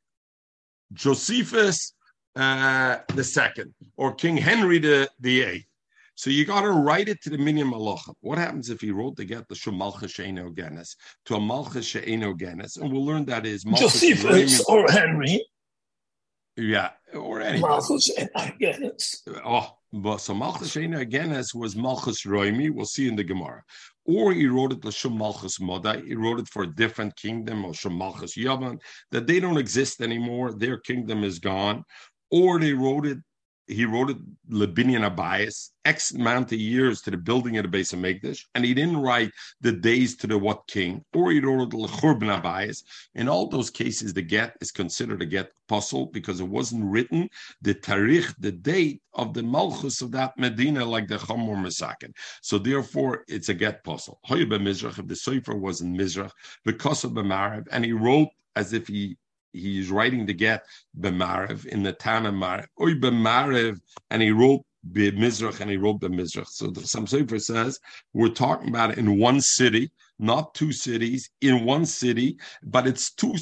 S1: Josephus uh, the second, or King Henry the, the eighth. So you got to write it to the minyan malachim. What happens if he wrote to get the shemalcha she'eno genes to a malcha she'eno genes? And we'll learn that is
S4: Josephus or Henry.
S1: Yeah, or any
S4: Malchus and Agenes.
S1: Oh, but so Malchus and Agenes was Malchus Roimi. We'll see in the Gemara. Or he wrote it Shum Malchus Modai. He wrote it for a different kingdom, or Shum Malchus Yavan, that they don't exist anymore. Their kingdom is gone. Or they wrote it he wrote it Lebinian Abayas, X amount of years to the building of the base of Megdish, and he didn't write the days to the what king, or he wrote Lechurban Abayas. In all those cases, the get is considered a get puzzle because it wasn't written the tarikh, the date of the malchus of that Medina, like the Chamor Masakin. So therefore, it's a get puzzle. If the Sefer was in Mizrach, because of the Marib, and he wrote as if he he's writing to get b'marev in the Tana Marev, oy b'marev, and he wrote b'mizrach and he wrote b'mizrach. So the, some Sefer says we're talking about in one city, not two cities, in one city, but it's two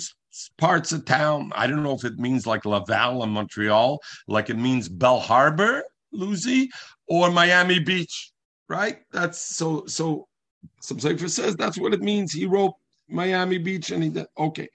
S1: parts of town. I don't know if it means like Laval and Montreal, like it means Belle Harbor, Lucy, or Miami Beach, right? That's so so. Some Sefer says that's what it means. He wrote Miami Beach, and he did okay.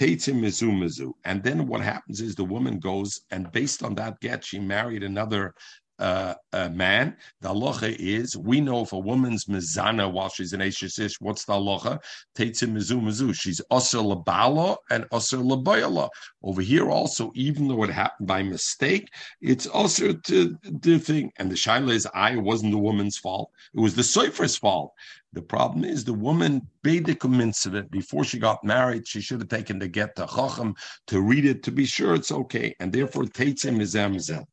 S1: Him mizu Mizu. And then what happens is the woman goes, and based on that get, she married another uh, uh, man. The halacha is we know if a woman's mizana while she's an Ish, what's the halacha? Teitzim mizu mizu. She's usher labala and usher labayala. Over here also, even though it happened by mistake, it's also to the thing. And the shaila is, I wasn't the woman's fault. It was the soifer's fault. The problem is the woman made the incident before she got married. She should have taken the get to Chacham to read it to be sure it's okay, and therefore Teitzim is Amazon.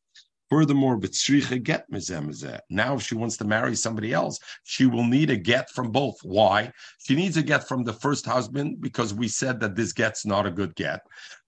S1: Furthermore, get. Now, if she wants to marry somebody else, she will need a get from both. Why? She needs a get from the first husband because we said that this get's not a good get.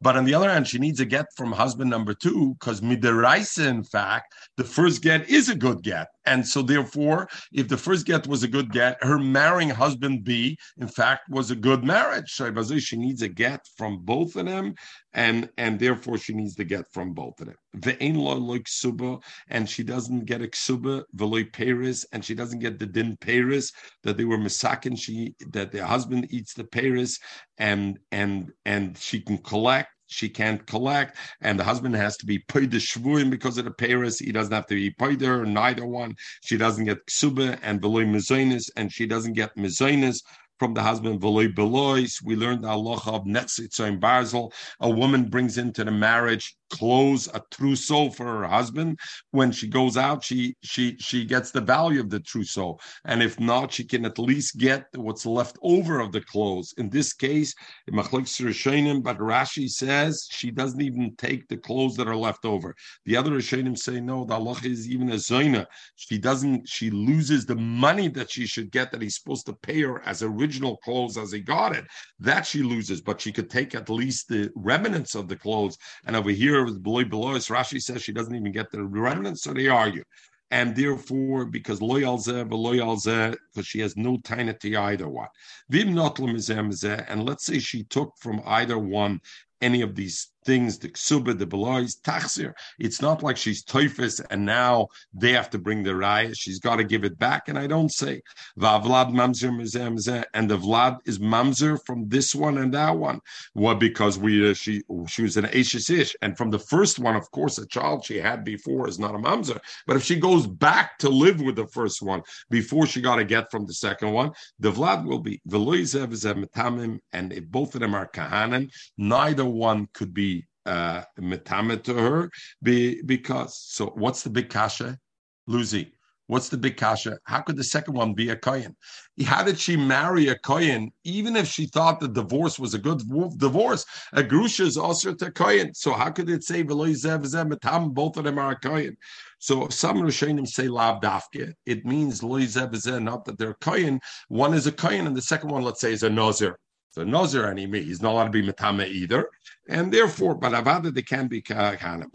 S1: But on the other hand, she needs a get from husband number two because midiraisa, in fact, the first get is a good get. And so, therefore, if the first get was a good get, her marrying husband B, in fact, was a good marriage. So, she needs a get from both of them, and and therefore she needs to get from both of them. Ve'en lo suba, and she doesn't get a ksuba veloy paris, and she doesn't get the din paris that they were misakin. She that the husband eats the paris, and and and she can collect she can't collect, and the husband has to be paid the shvuim because of the Paris. He doesn't have to be paid her, neither one. She doesn't get ksuba and beloy mizonis, and she doesn't get mizonis from the husband veloy belois. We learned the halacha of netzitzo in Basel. A woman brings into the marriage clothes, a trousseau for her husband. When she goes out, she she she gets the value of the trousseau, and if not, she can at least get what's left over of the clothes. In this case, but Rashi says she doesn't even take the clothes that are left over. The other Rishonim say no. The Allah is even a zoina. She doesn't. She loses the money that she should get that he's supposed to pay her as original clothes as he got it. That she loses, but she could take at least the remnants of the clothes. And over here mamzer with below below. Rashi says she doesn't even get the remnants, so they argue. And therefore, because loyalze, loyalze, because she has no tiny to either one. Vim not and let's say she took from either one any of these things, the ksuba, the belois, tachsir. It's not like she's typhus and now they have to bring the raya. She's got to give it back. And I don't say vavlad mamzer and the vlad is mamzer from this one and that one. Well, because we uh, she she was an ashish ish, and from the first one, of course, a child she had before is not a mamzer. But if she goes back to live with the first one before she got to get from the second one, the vlad will be veloizev and if both of them are kahanan, neither one could be uh, metamet to her be, because so what's the big kasha? Lucy what's the big kasha? How could the second one be a kohen? How did she marry a kohen? Even if she thought the divorce was a good divorce a grusha is also to kohen. So how could it say metam both of them are a so some Rishonim say lav dafke. It means loizev not that they're kohen. One is a kohen, and the second one, let's say, is a nazir. So Nazir anime, he's not allowed to be Matame either. And therefore, but Avada they can be Kahana.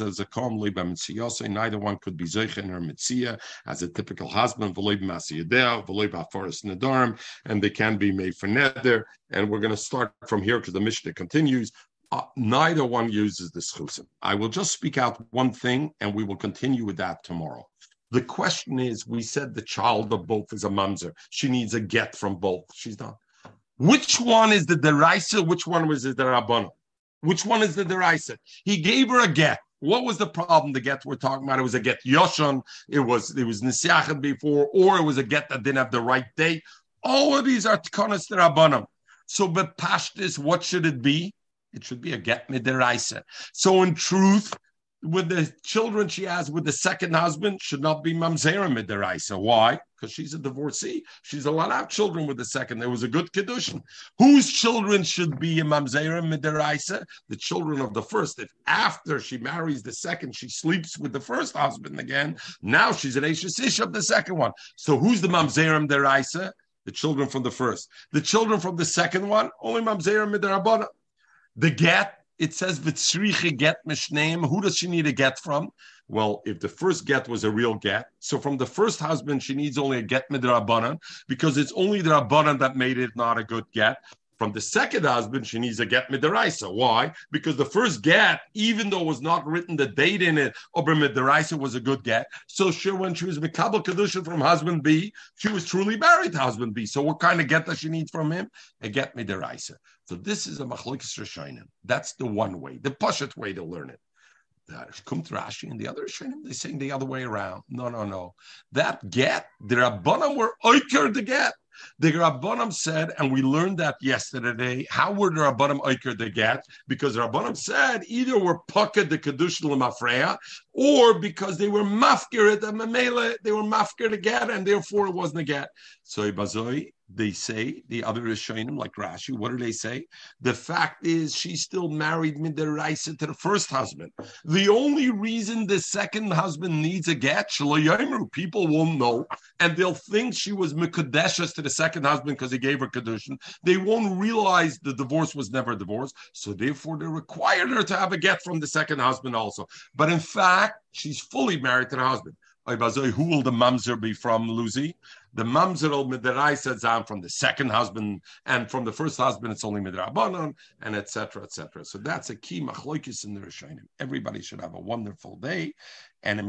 S1: as a calm Liba neither one could be Zeichen or Mitzia as a typical husband, Voloib Masiyadeh, Voloib Forest Nadarm, and they can be made for Nether. And we're going to start from here because the Mishnah continues. Uh, neither one uses the schusim. I will just speak out one thing and we will continue with that tomorrow. The question is, we said the child of both is a mamzer. She needs a get from both. She's not. Which one is the deraisa? Which one was the derabana? Which one is the deraisa? He gave her a get. What was the problem? The get we're talking about it was a get yoshon. It was it was nisiachet before, or it was a get that didn't have the right date. All of these are tkonas derabanim. So, but pashtis, what should it be? It should be a get midiraisa. So, in truth, with the children she has with the second husband should not be mamzera midiraisa. Why? Because she's a divorcee. She's allowed to have children with the second. There was a good kedushin. Whose children should be a mamzera midiraisa? The children of the first. If after she marries the second, she sleeps with the first husband again, now she's an ashish of the second one. So who's the mamzera midiraisa? The children from the first. The children from the second one, only mamzera midarabana. The get it says v'tzriche get mishneim. Who does she need a get from? Well, if the first get was a real get, so from the first husband she needs only a get midrabanan because it's only the rabbanan that made it not a good get. From the second husband, she needs a get midaraisa. Why? Because the first get, even though it was not written the date in it, Ober midaraisa was a good get. So sure, when she was mikabel kedusha from husband B, she was truly married to husband B. So what kind of get does she need from him? A get midaraisa. So this is a machlokes rishonim. That's the one way, the pashat way to learn it. To Rashi and the other Rishonim, they're saying the other way around. No, no, no. That get, the Rabbanim were oiker the get. The Rabbanim said, and we learned that yesterday. How were the Rabbanim oiker the get? Because the Rabbanim said either were pucked the kedushin lemafreya, or because they were mafkir at the memela, they were mafkir the get, and therefore it wasn't a get. So Ibazoi, they say, the other is Rishonim, like Rashi, what do they say? The fact is she's still married midiraisa to the first husband. The only reason the second husband needs a get, people won't know, and they'll think she was mikadeshes to the second husband because he gave her kedushin. They won't realize the divorce was never a divorce, so therefore they required her to have a get from the second husband also. But in fact, she's fully married to the husband. Who will the mamzer be from, Lucy? The mamzer midiraisa zam from the second husband, and from the first husband it's only midrabanon, and etc. etc. So that's a key machlokes in the Rishonim. Everybody should have a wonderful day, and